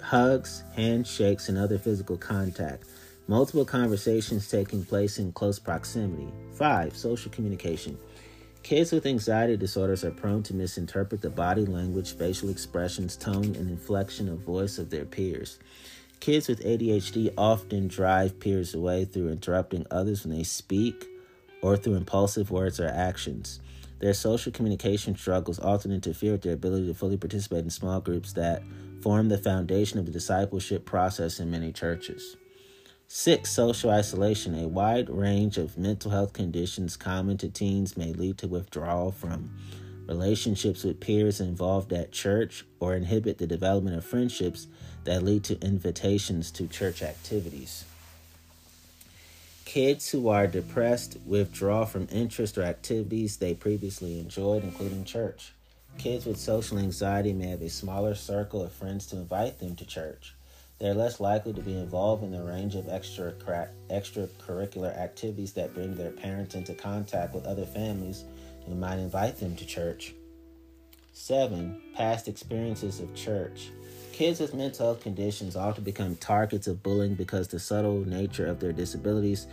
hugs, handshakes, and other physical contact Multiple conversations taking place in close proximity. 5. Social communication. Kids with anxiety disorders are prone to misinterpret the body language, facial expressions, tone, and inflection of voice of their peers. Kids with ADHD often drive peers away through interrupting others when they speak or through impulsive words or actions. Their social communication struggles often interfere with their ability to fully participate in small groups that form the foundation of the discipleship process in many churches. Six, social isolation. A wide range of mental health conditions common to teens may lead to withdrawal from relationships with peers involved at church or inhibit the development of friendships that lead to invitations to church activities. Kids who are depressed withdraw from interests or activities they previously enjoyed, including church. Kids with social anxiety may have a smaller circle of friends to invite them to church. They are less likely to be involved in the range of extra extracurricular activities that bring their parents into contact with other families who might invite them to church. 7. Past experiences of church. Kids with mental health conditions often become targets of bullying because the subtle nature of their disabilities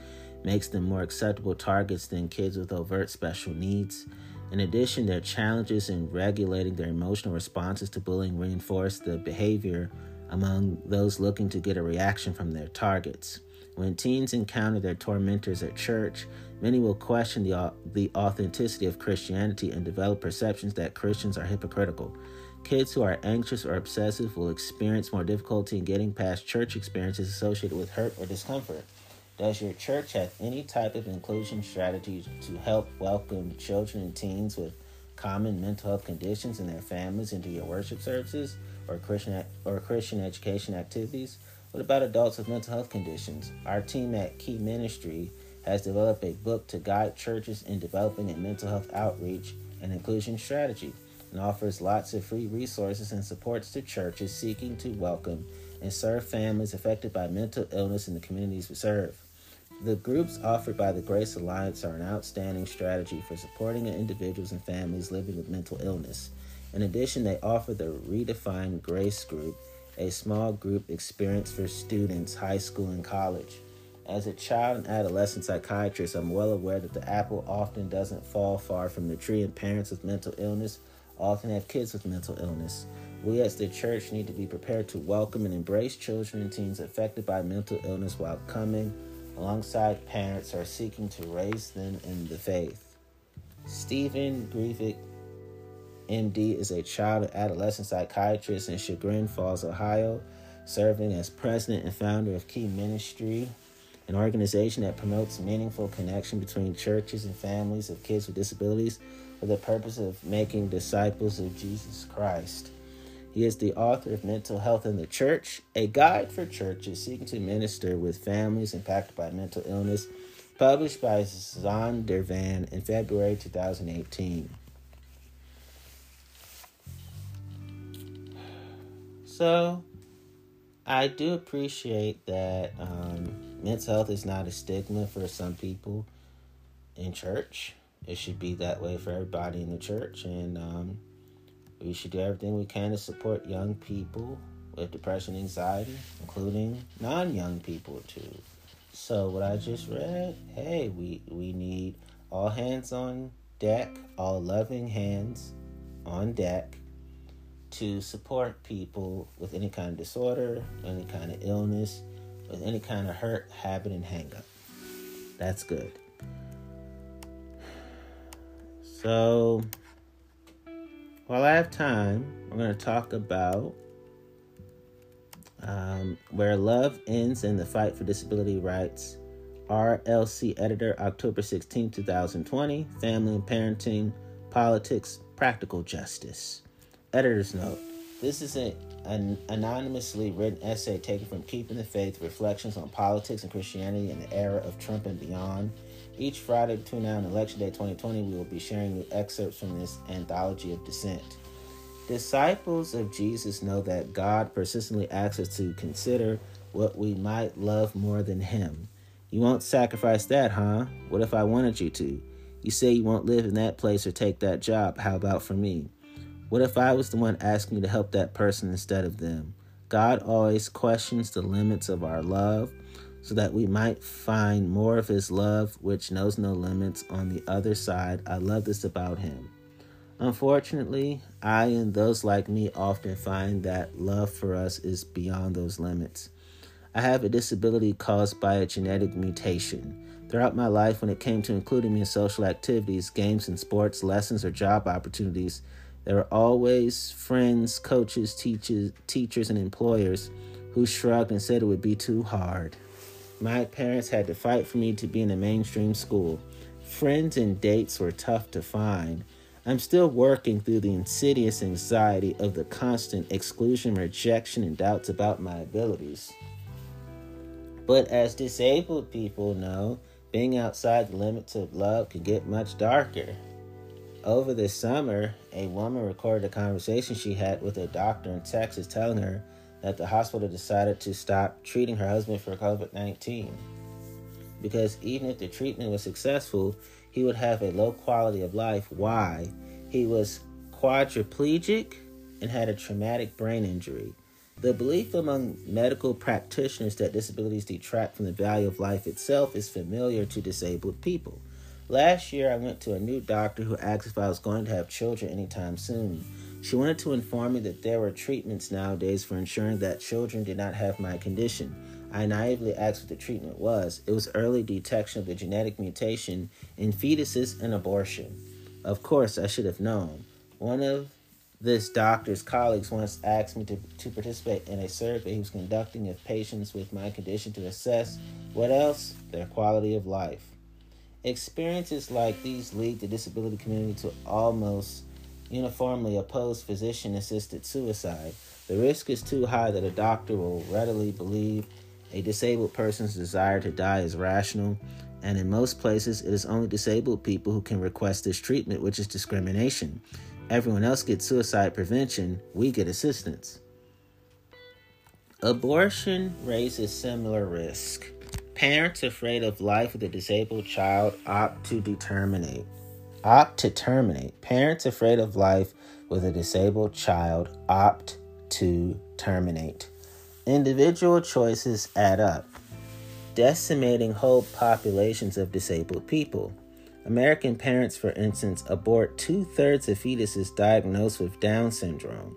makes them more acceptable targets than kids with overt special needs. In addition, their challenges in regulating their emotional responses to bullying reinforce the behavior among those looking to get a reaction from their targets. When teens encounter their tormentors at church, many will question the, the authenticity of Christianity and develop perceptions that Christians are hypocritical. Kids who are anxious or obsessive will experience more difficulty in getting past church experiences associated with hurt or discomfort. Does your church have any type of inclusion strategy to help welcome children and teens with common mental health conditions and their families into your worship services? Or Christian or Christian education activities? What about adults with mental health conditions? Our team at Key Ministry has developed a book to guide churches in developing a mental health outreach and inclusion strategy and offers lots of free resources and supports to churches seeking to welcome and serve families affected by mental illness in the communities we serve. The groups offered by the Grace Alliance are an outstanding strategy for supporting individuals and families living with mental illness. In addition, they offer the Redefined Grace Group, a small group experience for students, high school, and college. As a child and adolescent psychiatrist, I'm well aware that the apple often doesn't fall far from the tree, and parents with mental illness often have kids with mental illness. We as the church need to be prepared to welcome and embrace children and teens affected by mental illness while coming alongside parents who are seeking to raise them in the faith. Stephen Grcevich MD is a child and adolescent psychiatrist in Chagrin Falls, Ohio, serving as president and founder of Key Ministry an organization that promotes meaningful connection between churches and families of kids with disabilities for the purpose of making disciples of Jesus Christ. He is the author of Mental Health in the Church, a guide for churches seeking to minister with families impacted by mental illness, published by Zondervan in February 2018. So, I do appreciate that um, mental health is not a stigma for some people in church. It should be that way for everybody in the church, and um, we should do everything we can to support young people with depression, anxiety, including non-young people too. So what I just read, hey, we we need all hands on deck, all loving hands on deck to support people with any kind of disorder, any kind of illness, with any kind of hurt, habit, and hangup. That's good. So, while I have time, we're going to talk about um, Where Love Ends in the Fight for Disability Rights. RLC editor, October 16, 2020. Family and Parenting, Politics, Practical Justice. Editor's note this is a, an anonymously written essay taken from Keeping the Faith Reflections on Politics and Christianity in the Era of Trump and Beyond. Each Friday between now and Election Day 2020, we will be sharing new excerpts from this anthology of dissent. Disciples of Jesus know that God persistently asks us to consider what we might love more than Him. You won't sacrifice that, huh? What if I wanted you to? You say you won't live in that place or take that job. How about for me? What if I was the one asking you to help that person instead of them? God always questions the limits of our love so that we might find more of His love, which knows no limits, on the other side. I love this about Him. Unfortunately, I and those like me often find that love for us is beyond those limits. I have a disability caused by a genetic mutation. Throughout my life, when it came to including me in social activities, games and sports, lessons, or job opportunities, there were always friends, coaches, teachers, teachers, and employers who shrugged and said it would be too hard. My parents had to fight for me to be in a mainstream school. Friends and dates were tough to find. I'm still working through the insidious anxiety of the constant exclusion, rejection, and doubts about my abilities. But as disabled people know, being outside the limits of love can get much darker. Over the summer, a woman recorded a conversation she had with a doctor in Texas telling her that the hospital decided to stop treating her husband for COVID 19. Because even if the treatment was successful, he would have a low quality of life. Why? He was quadriplegic and had a traumatic brain injury. The belief among medical practitioners that disabilities detract from the value of life itself is familiar to disabled people. Last year, I went to a new doctor who asked if I was going to have children anytime soon. She wanted to inform me that there were treatments nowadays for ensuring that children did not have my condition. I naively asked what the treatment was. It was early detection of the genetic mutation in fetuses and abortion. Of course, I should have known. One of this doctor's colleagues once asked me to, to participate in a survey he was conducting of patients with my condition to assess what else? Their quality of life. Experiences like these lead the disability community to almost uniformly oppose physician assisted suicide. The risk is too high that a doctor will readily believe a disabled person's desire to die is rational, and in most places, it is only disabled people who can request this treatment, which is discrimination. Everyone else gets suicide prevention, we get assistance. Abortion raises similar risk. Parents afraid of life with a disabled child opt to determinate. Opt to terminate. Parents afraid of life with a disabled child opt to terminate. Individual choices add up, decimating whole populations of disabled people. American parents, for instance, abort two thirds of fetuses diagnosed with Down syndrome.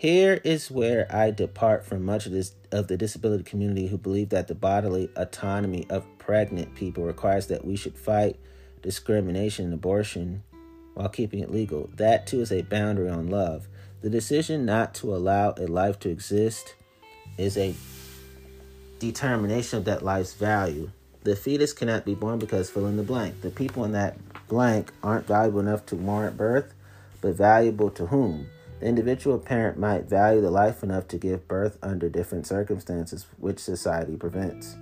Here is where I depart from much of this of the disability community who believe that the bodily autonomy of pregnant people requires that we should fight discrimination and abortion while keeping it legal. That too is a boundary on love. The decision not to allow a life to exist is a determination of that life's value. The fetus cannot be born because fill in the blank. The people in that blank aren't valuable enough to warrant birth, but valuable to whom? The individual parent might value the life enough to give birth under different circumstances, which society prevents.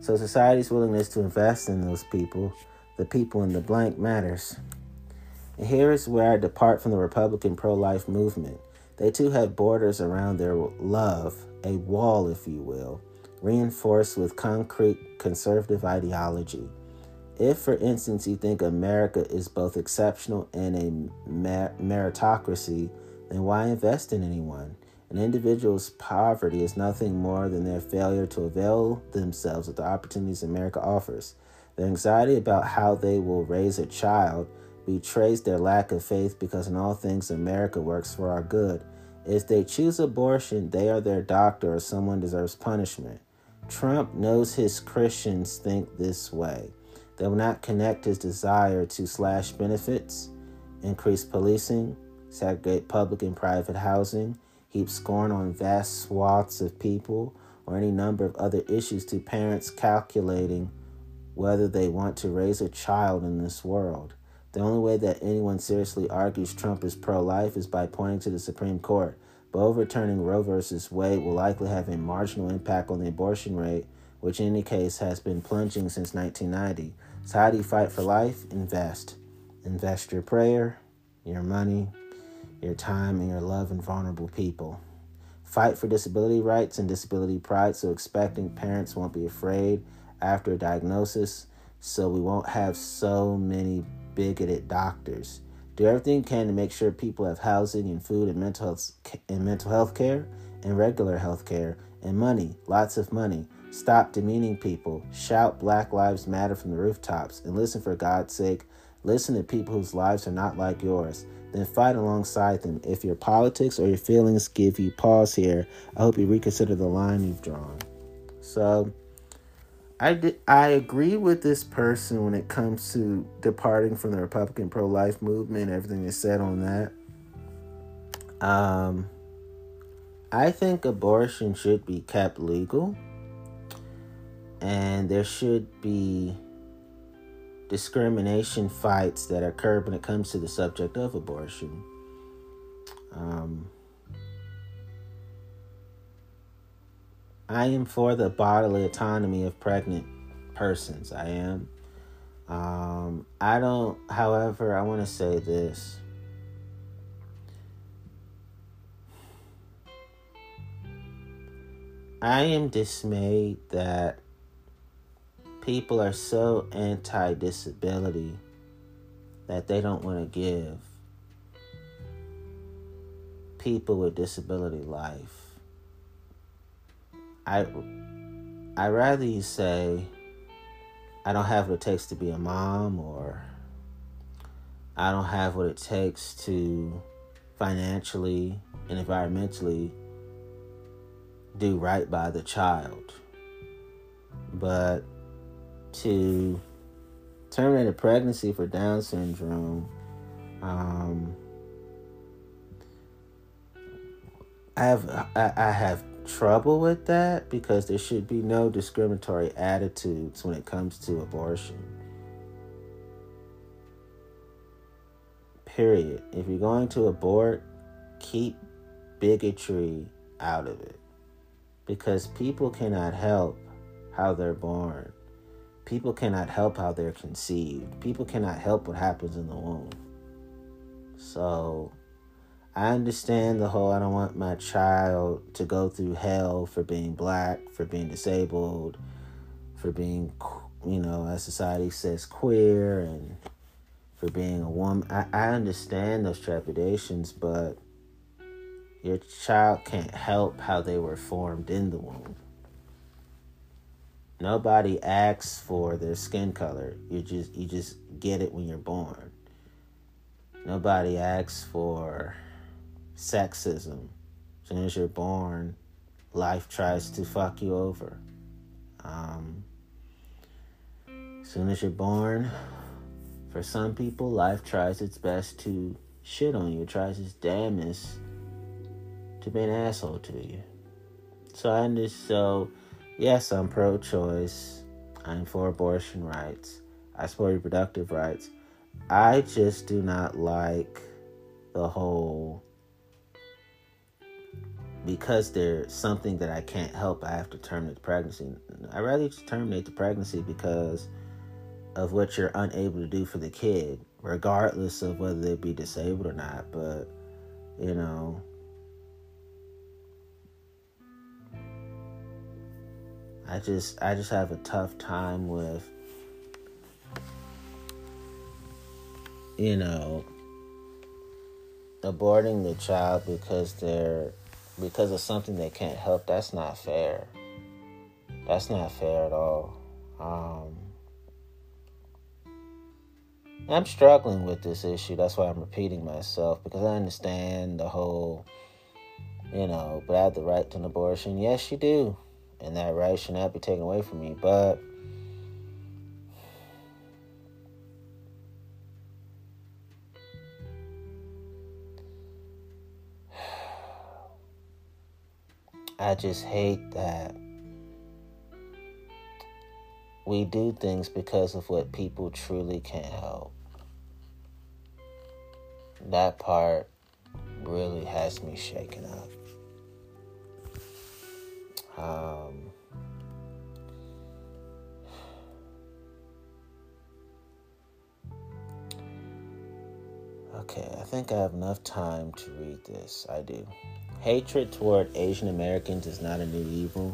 So, society's willingness to invest in those people, the people in the blank, matters. And here is where I depart from the Republican pro life movement. They too have borders around their love, a wall, if you will, reinforced with concrete conservative ideology. If, for instance, you think America is both exceptional and a meritocracy, then why invest in anyone? An individual's poverty is nothing more than their failure to avail themselves of the opportunities America offers. Their anxiety about how they will raise a child betrays their lack of faith because in all things America works for our good. If they choose abortion, they are their doctor or someone deserves punishment. Trump knows his Christians think this way. They will not connect his desire to slash benefits, increase policing, segregate public and private housing, heap scorn on vast swaths of people, or any number of other issues to parents calculating whether they want to raise a child in this world. The only way that anyone seriously argues Trump is pro life is by pointing to the Supreme Court. But overturning Roe v. Wade will likely have a marginal impact on the abortion rate, which in any case has been plunging since 1990. So, how do you fight for life? Invest. Invest your prayer, your money, your time, and your love in vulnerable people. Fight for disability rights and disability pride so expecting parents won't be afraid after a diagnosis, so we won't have so many bigoted doctors. Do everything you can to make sure people have housing and food and mental health and mental health care and regular health care and money, lots of money. Stop demeaning people. Shout Black Lives Matter from the rooftops and listen for God's sake. Listen to people whose lives are not like yours. Then fight alongside them. If your politics or your feelings give you pause here, I hope you reconsider the line you've drawn. So, I, I agree with this person when it comes to departing from the Republican pro life movement, everything they said on that. Um, I think abortion should be kept legal, and there should be discrimination fights that occur when it comes to the subject of abortion. Um, I am for the bodily autonomy of pregnant persons. I am. Um, I don't, however, I want to say this. I am dismayed that people are so anti disability that they don't want to give people with disability life. I I rather you say I don't have what it takes to be a mom or I don't have what it takes to financially and environmentally do right by the child. But to terminate a pregnancy for Down syndrome, um, I have I, I have trouble with that because there should be no discriminatory attitudes when it comes to abortion. Period. If you're going to abort, keep bigotry out of it. Because people cannot help how they're born. People cannot help how they're conceived. People cannot help what happens in the womb. So, I understand the whole I don't want my child to go through hell for being black, for being disabled, for being, you know, as society says, queer, and for being a woman. I, I understand those trepidations, but your child can't help how they were formed in the womb. Nobody asks for their skin color. You just you just get it when you're born. Nobody asks for sexism. As soon as you're born, life tries to fuck you over. Um, as soon as you're born, for some people, life tries its best to shit on you. It tries its damnest to be an asshole to you. So I understand. So yes, I'm pro choice. I'm for abortion rights. I support reproductive rights. I just do not like the whole because there's something that I can't help, I have to terminate the pregnancy. I'd rather just terminate the pregnancy because of what you're unable to do for the kid, regardless of whether they be disabled or not. But you know, I just I just have a tough time with you know aborting the child because they're because of something they can't help. That's not fair. That's not fair at all. Um, i'm struggling with this issue. That's why i'm repeating myself because i understand the whole you know but i have the right to an abortion. Yes you do and that right should not be taken away from me but I just hate that we do things because of what people truly can't help. That part really has me shaken up. Um, okay, I think I have enough time to read this. I do. Hatred toward Asian Americans is not a new evil.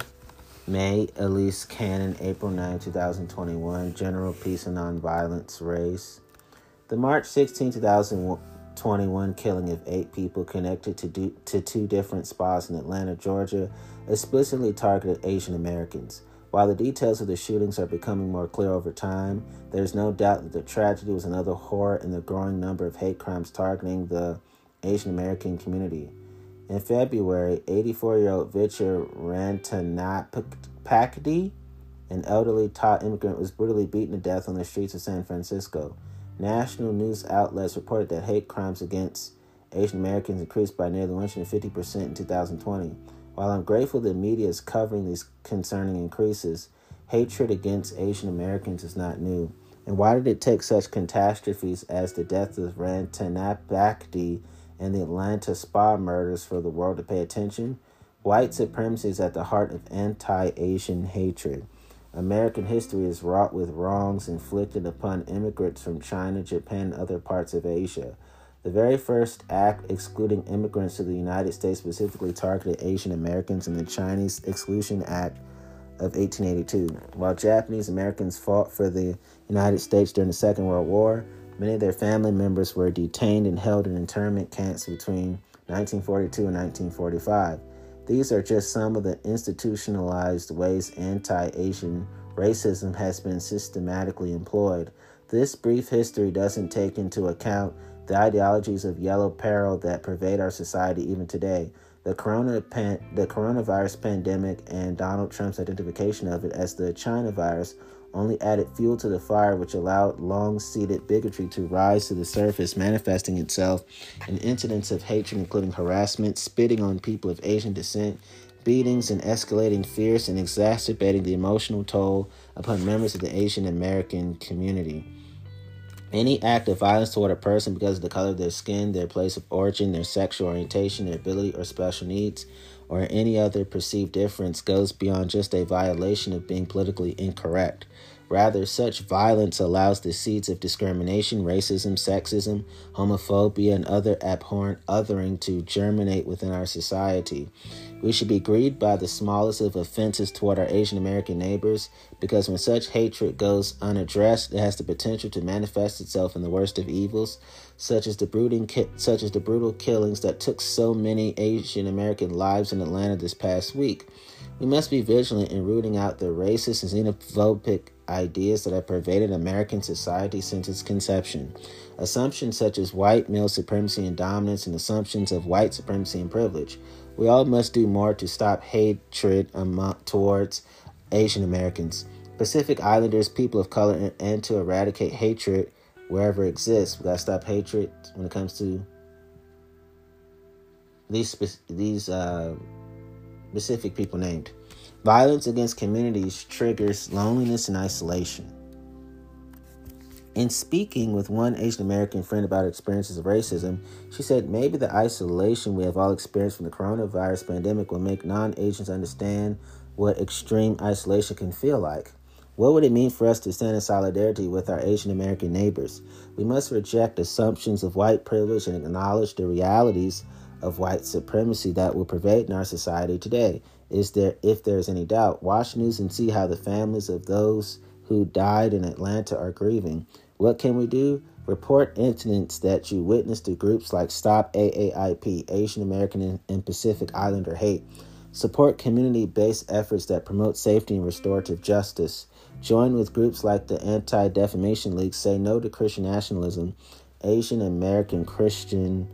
Mae Elise Cannon, April 9, 2021. General Peace and Nonviolence Race. The March 16, 2021 killing of eight people connected to, do, to two different spots in Atlanta, Georgia, explicitly targeted Asian Americans. While the details of the shootings are becoming more clear over time, there is no doubt that the tragedy was another horror in the growing number of hate crimes targeting the Asian American community. In February, 84 year old Victor Ratanapakdee, an elderly Thai immigrant, was brutally beaten to death on the streets of San Francisco. National news outlets reported that hate crimes against Asian Americans increased by nearly 150% in 2020. While I'm grateful the media is covering these concerning increases, hatred against Asian Americans is not new. And why did it take such catastrophes as the death of Ratanapakdee and the Atlanta spa murders for the world to pay attention, white supremacy is at the heart of anti Asian hatred. American history is wrought with wrongs inflicted upon immigrants from China, Japan, and other parts of Asia. The very first act excluding immigrants to the United States specifically targeted Asian Americans in the Chinese Exclusion Act of 1882. While Japanese Americans fought for the United States during the Second World War, Many of their family members were detained and held in internment camps between 1942 and 1945. These are just some of the institutionalized ways anti Asian racism has been systematically employed. This brief history doesn't take into account the ideologies of yellow peril that pervade our society even today. The, corona pan- the coronavirus pandemic and Donald Trump's identification of it as the China virus only added fuel to the fire, which allowed long seated bigotry to rise to the surface, manifesting itself in incidents of hatred, including harassment, spitting on people of Asian descent, beatings, and escalating fears, and exacerbating the emotional toll upon members of the Asian American community. Any act of violence toward a person because of the color of their skin, their place of origin, their sexual orientation, their ability or special needs, or any other perceived difference goes beyond just a violation of being politically incorrect. Rather, such violence allows the seeds of discrimination, racism, sexism, homophobia, and other abhorrent othering to germinate within our society. We should be grieved by the smallest of offenses toward our Asian American neighbors because when such hatred goes unaddressed, it has the potential to manifest itself in the worst of evils, such as the brooding such as the brutal killings that took so many Asian American lives in Atlanta this past week. We must be vigilant in rooting out the racist and xenophobic ideas that have pervaded American society since its conception. Assumptions such as white male supremacy and dominance, and assumptions of white supremacy and privilege. We all must do more to stop hatred among, towards Asian Americans, Pacific Islanders, people of color, and to eradicate hatred wherever it exists. We gotta stop hatred when it comes to these these uh, specific people named. Violence against communities triggers loneliness and isolation. In speaking with one Asian American friend about experiences of racism, she said maybe the isolation we have all experienced from the coronavirus pandemic will make non Asians understand what extreme isolation can feel like. What would it mean for us to stand in solidarity with our Asian American neighbors? We must reject assumptions of white privilege and acknowledge the realities of white supremacy that will pervade in our society today. Is there, if there is any doubt, watch news and see how the families of those who died in Atlanta are grieving. What can we do? Report incidents that you witnessed to groups like Stop AAIP, Asian American and Pacific Islander Hate. Support community based efforts that promote safety and restorative justice. Join with groups like the Anti Defamation League, Say No to Christian Nationalism, Asian American Christian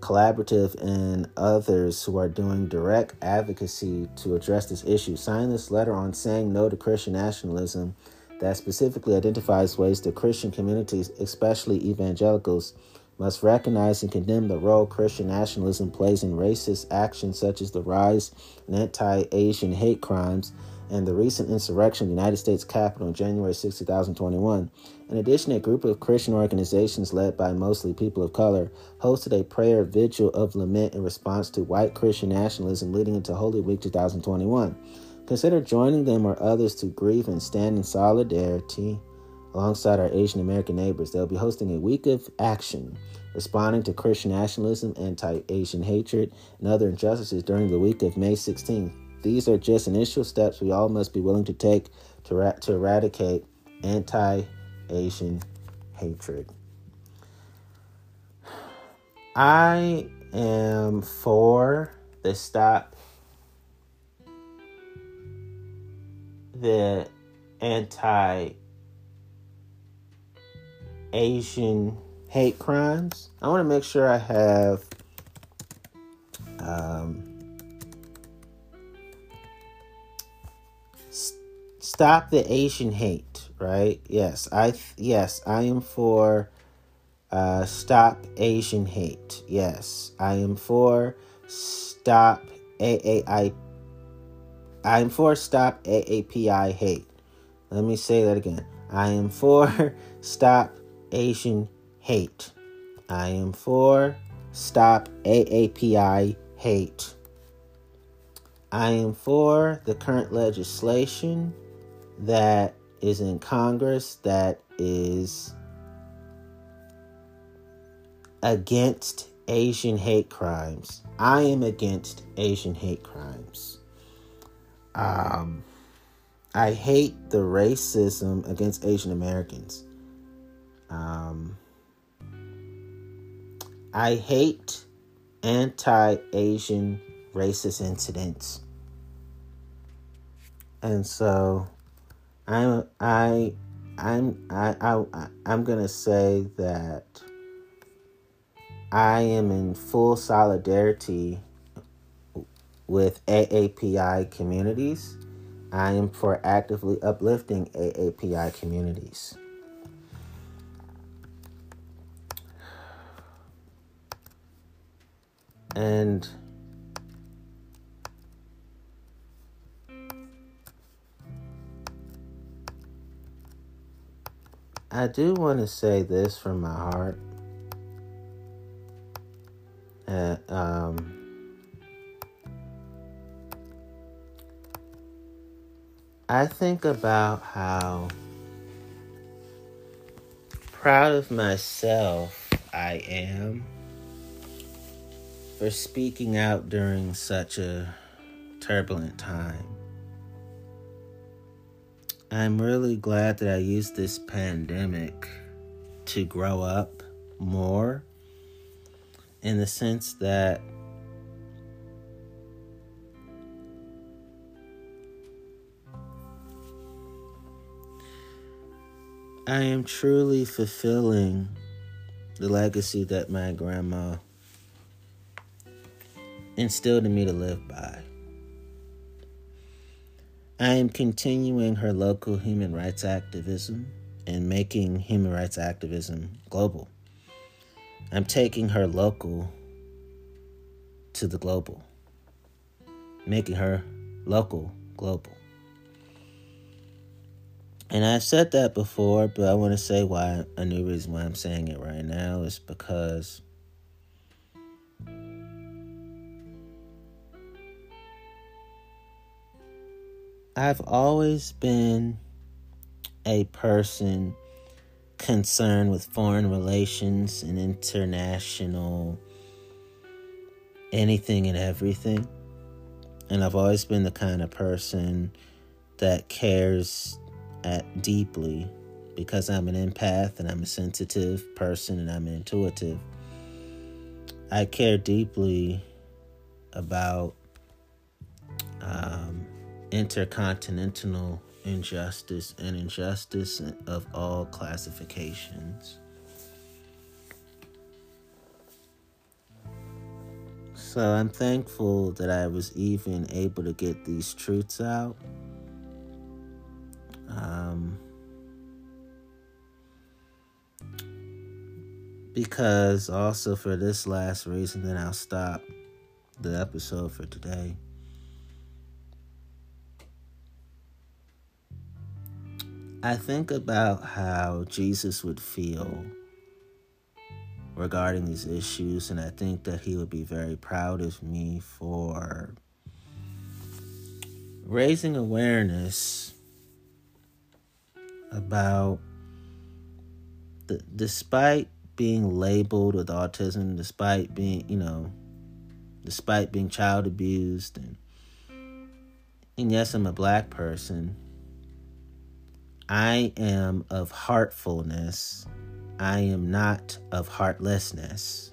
Collaborative, and others who are doing direct advocacy to address this issue. Sign this letter on saying no to Christian nationalism that specifically identifies ways that Christian communities, especially evangelicals, must recognize and condemn the role Christian nationalism plays in racist actions such as the rise in anti Asian hate crimes and the recent insurrection in the United States Capitol on January 6, 2021. In addition, a group of Christian organizations led by mostly people of color hosted a prayer vigil of lament in response to white Christian nationalism leading into Holy Week 2021. Consider joining them or others to grieve and stand in solidarity alongside our Asian American neighbors. They'll be hosting a week of action, responding to Christian nationalism, anti Asian hatred, and other injustices during the week of May 16th. These are just initial steps we all must be willing to take to, ra- to eradicate anti Asian hatred. I am for the stop the anti Asian hate crimes. I want to make sure I have um, stop the Asian hate, right? Yes, I th- yes, I am for uh, stop Asian hate. Yes, I am for stop AAI I am for stop AAPI hate. Let me say that again. I am for stop Asian hate. I am for stop AAPI hate. I am for the current legislation that is in Congress that is against Asian hate crimes. I am against Asian hate crimes. Um, I hate the racism against Asian Americans. Um, I hate anti Asian racist incidents. And so I'm I I'm I, I I'm gonna say that I am in full solidarity with AAPI communities. I am for actively uplifting AAPI communities. And I do want to say this from my heart. Uh, um, I think about how proud of myself I am for speaking out during such a turbulent time. I'm really glad that I used this pandemic to grow up more in the sense that I am truly fulfilling the legacy that my grandma instilled in me to live by. I am continuing her local human rights activism and making human rights activism global. I'm taking her local to the global, making her local global. And I've said that before, but I want to say why a new reason why I'm saying it right now is because I've always been a person concerned with foreign relations and international anything and everything. And I've always been the kind of person that cares at deeply because I'm an empath and I'm a sensitive person and I'm intuitive. I care deeply about um, intercontinental injustice and injustice of all classifications. So I'm thankful that I was even able to get these truths out. Um, because also for this last reason, then I'll stop the episode for today. I think about how Jesus would feel regarding these issues, and I think that he would be very proud of me for raising awareness about the, despite being labeled with autism, despite being, you know, despite being child abused and and yes, I'm a black person. I am of heartfulness. I am not of heartlessness.